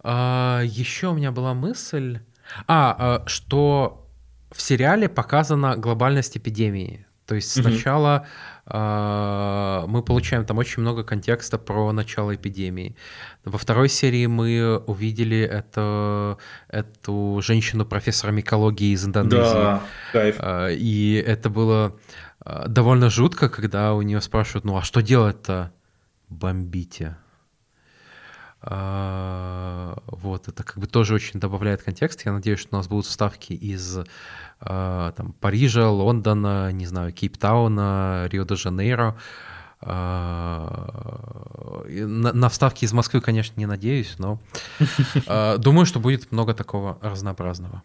А, еще у меня была мысль, а, а что в сериале показана глобальность эпидемии. То есть сначала э, мы получаем там очень много контекста про начало эпидемии. Во второй серии мы увидели это, эту женщину профессора микологии из Индонезии. Да, кайф. Э, и это было довольно жутко, когда у нее спрашивают, ну а что делать-то? Бомбите. Вот, это как бы тоже очень добавляет контекст. Я надеюсь, что у нас будут вставки из там, Парижа, Лондона, не знаю, Кейптауна, Рио-де-Жанейро. А, на, на вставки из Москвы, конечно, не надеюсь, но думаю, что будет много такого разнообразного.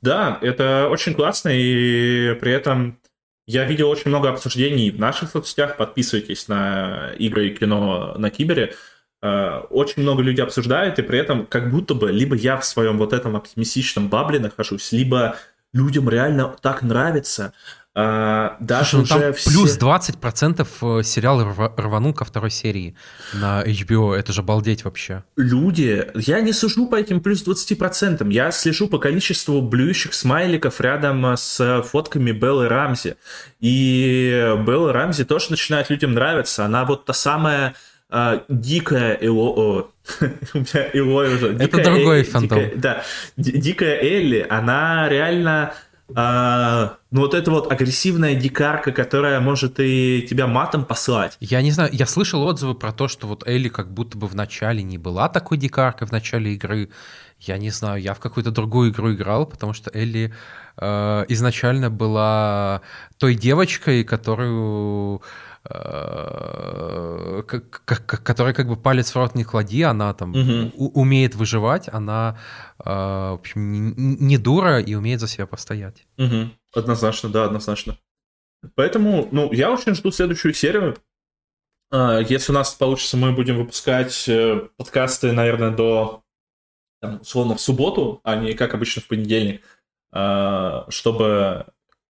Да, это очень классно, и при этом я видел очень много обсуждений в наших соцсетях. Подписывайтесь на игры и кино на Кибере. Э, очень много людей обсуждают, и при этом как будто бы либо я в своем вот этом оптимистичном бабле нахожусь, либо людям реально так нравится. А, даже Слушай, ну уже там все... плюс 20% э, сериал рванул ко второй серии на HBO. Это же балдеть вообще. Люди, я не сужу по этим плюс 20%. Я слежу по количеству блюющих смайликов рядом с фотками Беллы Рамзи. И Белла Рамзи тоже начинает людям нравиться. Она вот та самая а, дикая Эло... у меня Элой уже. Это другой фантом. да, дикая Элли, она реально... А, ну вот это вот агрессивная дикарка, которая может и тебя матом послать. Я не знаю, я слышал отзывы про то, что вот Элли как будто бы в начале не была такой дикаркой в начале игры. Я не знаю, я в какую-то другую игру играл, потому что Элли э, изначально была той девочкой, которую которая как бы палец в рот не клади, она там угу. умеет выживать, она э, в общем, не дура и умеет за себя постоять. Угу. Однозначно, да, однозначно. Поэтому, ну, я очень жду следующую серию. А, если у нас получится, мы будем выпускать э, подкасты, наверное, до, там, условно, в субботу, а не как обычно в понедельник, а, чтобы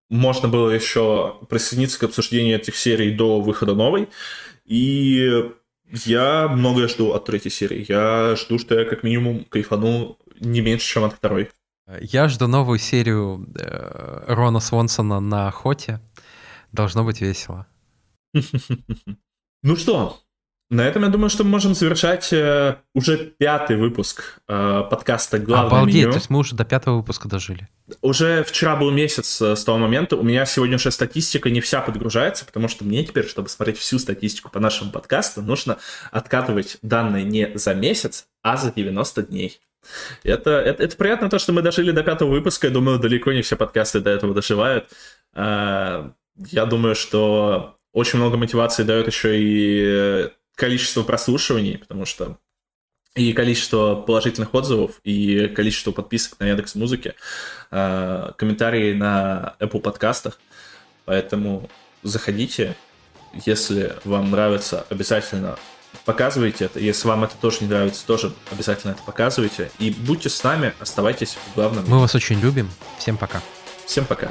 можно было еще присоединиться к обсуждению этих серий до выхода новой. И я многое жду от третьей серии. Я жду, что я как минимум кайфану не меньше, чем от второй. Я жду новую серию э, Рона Свонсона на охоте. Должно быть весело. Ну что, на этом, я думаю, что мы можем завершать э, уже пятый выпуск э, подкаста «Главное Обалдеть, меню». то есть мы уже до пятого выпуска дожили. Уже вчера был месяц э, с того момента. У меня сегодня уже статистика не вся подгружается, потому что мне теперь, чтобы смотреть всю статистику по нашему подкасту, нужно откатывать данные не за месяц, а за 90 дней. Это, это, это приятно то, что мы дожили до пятого выпуска. Я думаю, далеко не все подкасты до этого доживают. Э, я думаю, что очень много мотивации дает еще и количество прослушиваний, потому что и количество положительных отзывов, и количество подписок на Яндекс Музыке, э, комментарии на Apple подкастах. Поэтому заходите, если вам нравится, обязательно показывайте это. Если вам это тоже не нравится, тоже обязательно это показывайте. И будьте с нами, оставайтесь в главном. Мы вас очень любим. Всем пока. Всем пока.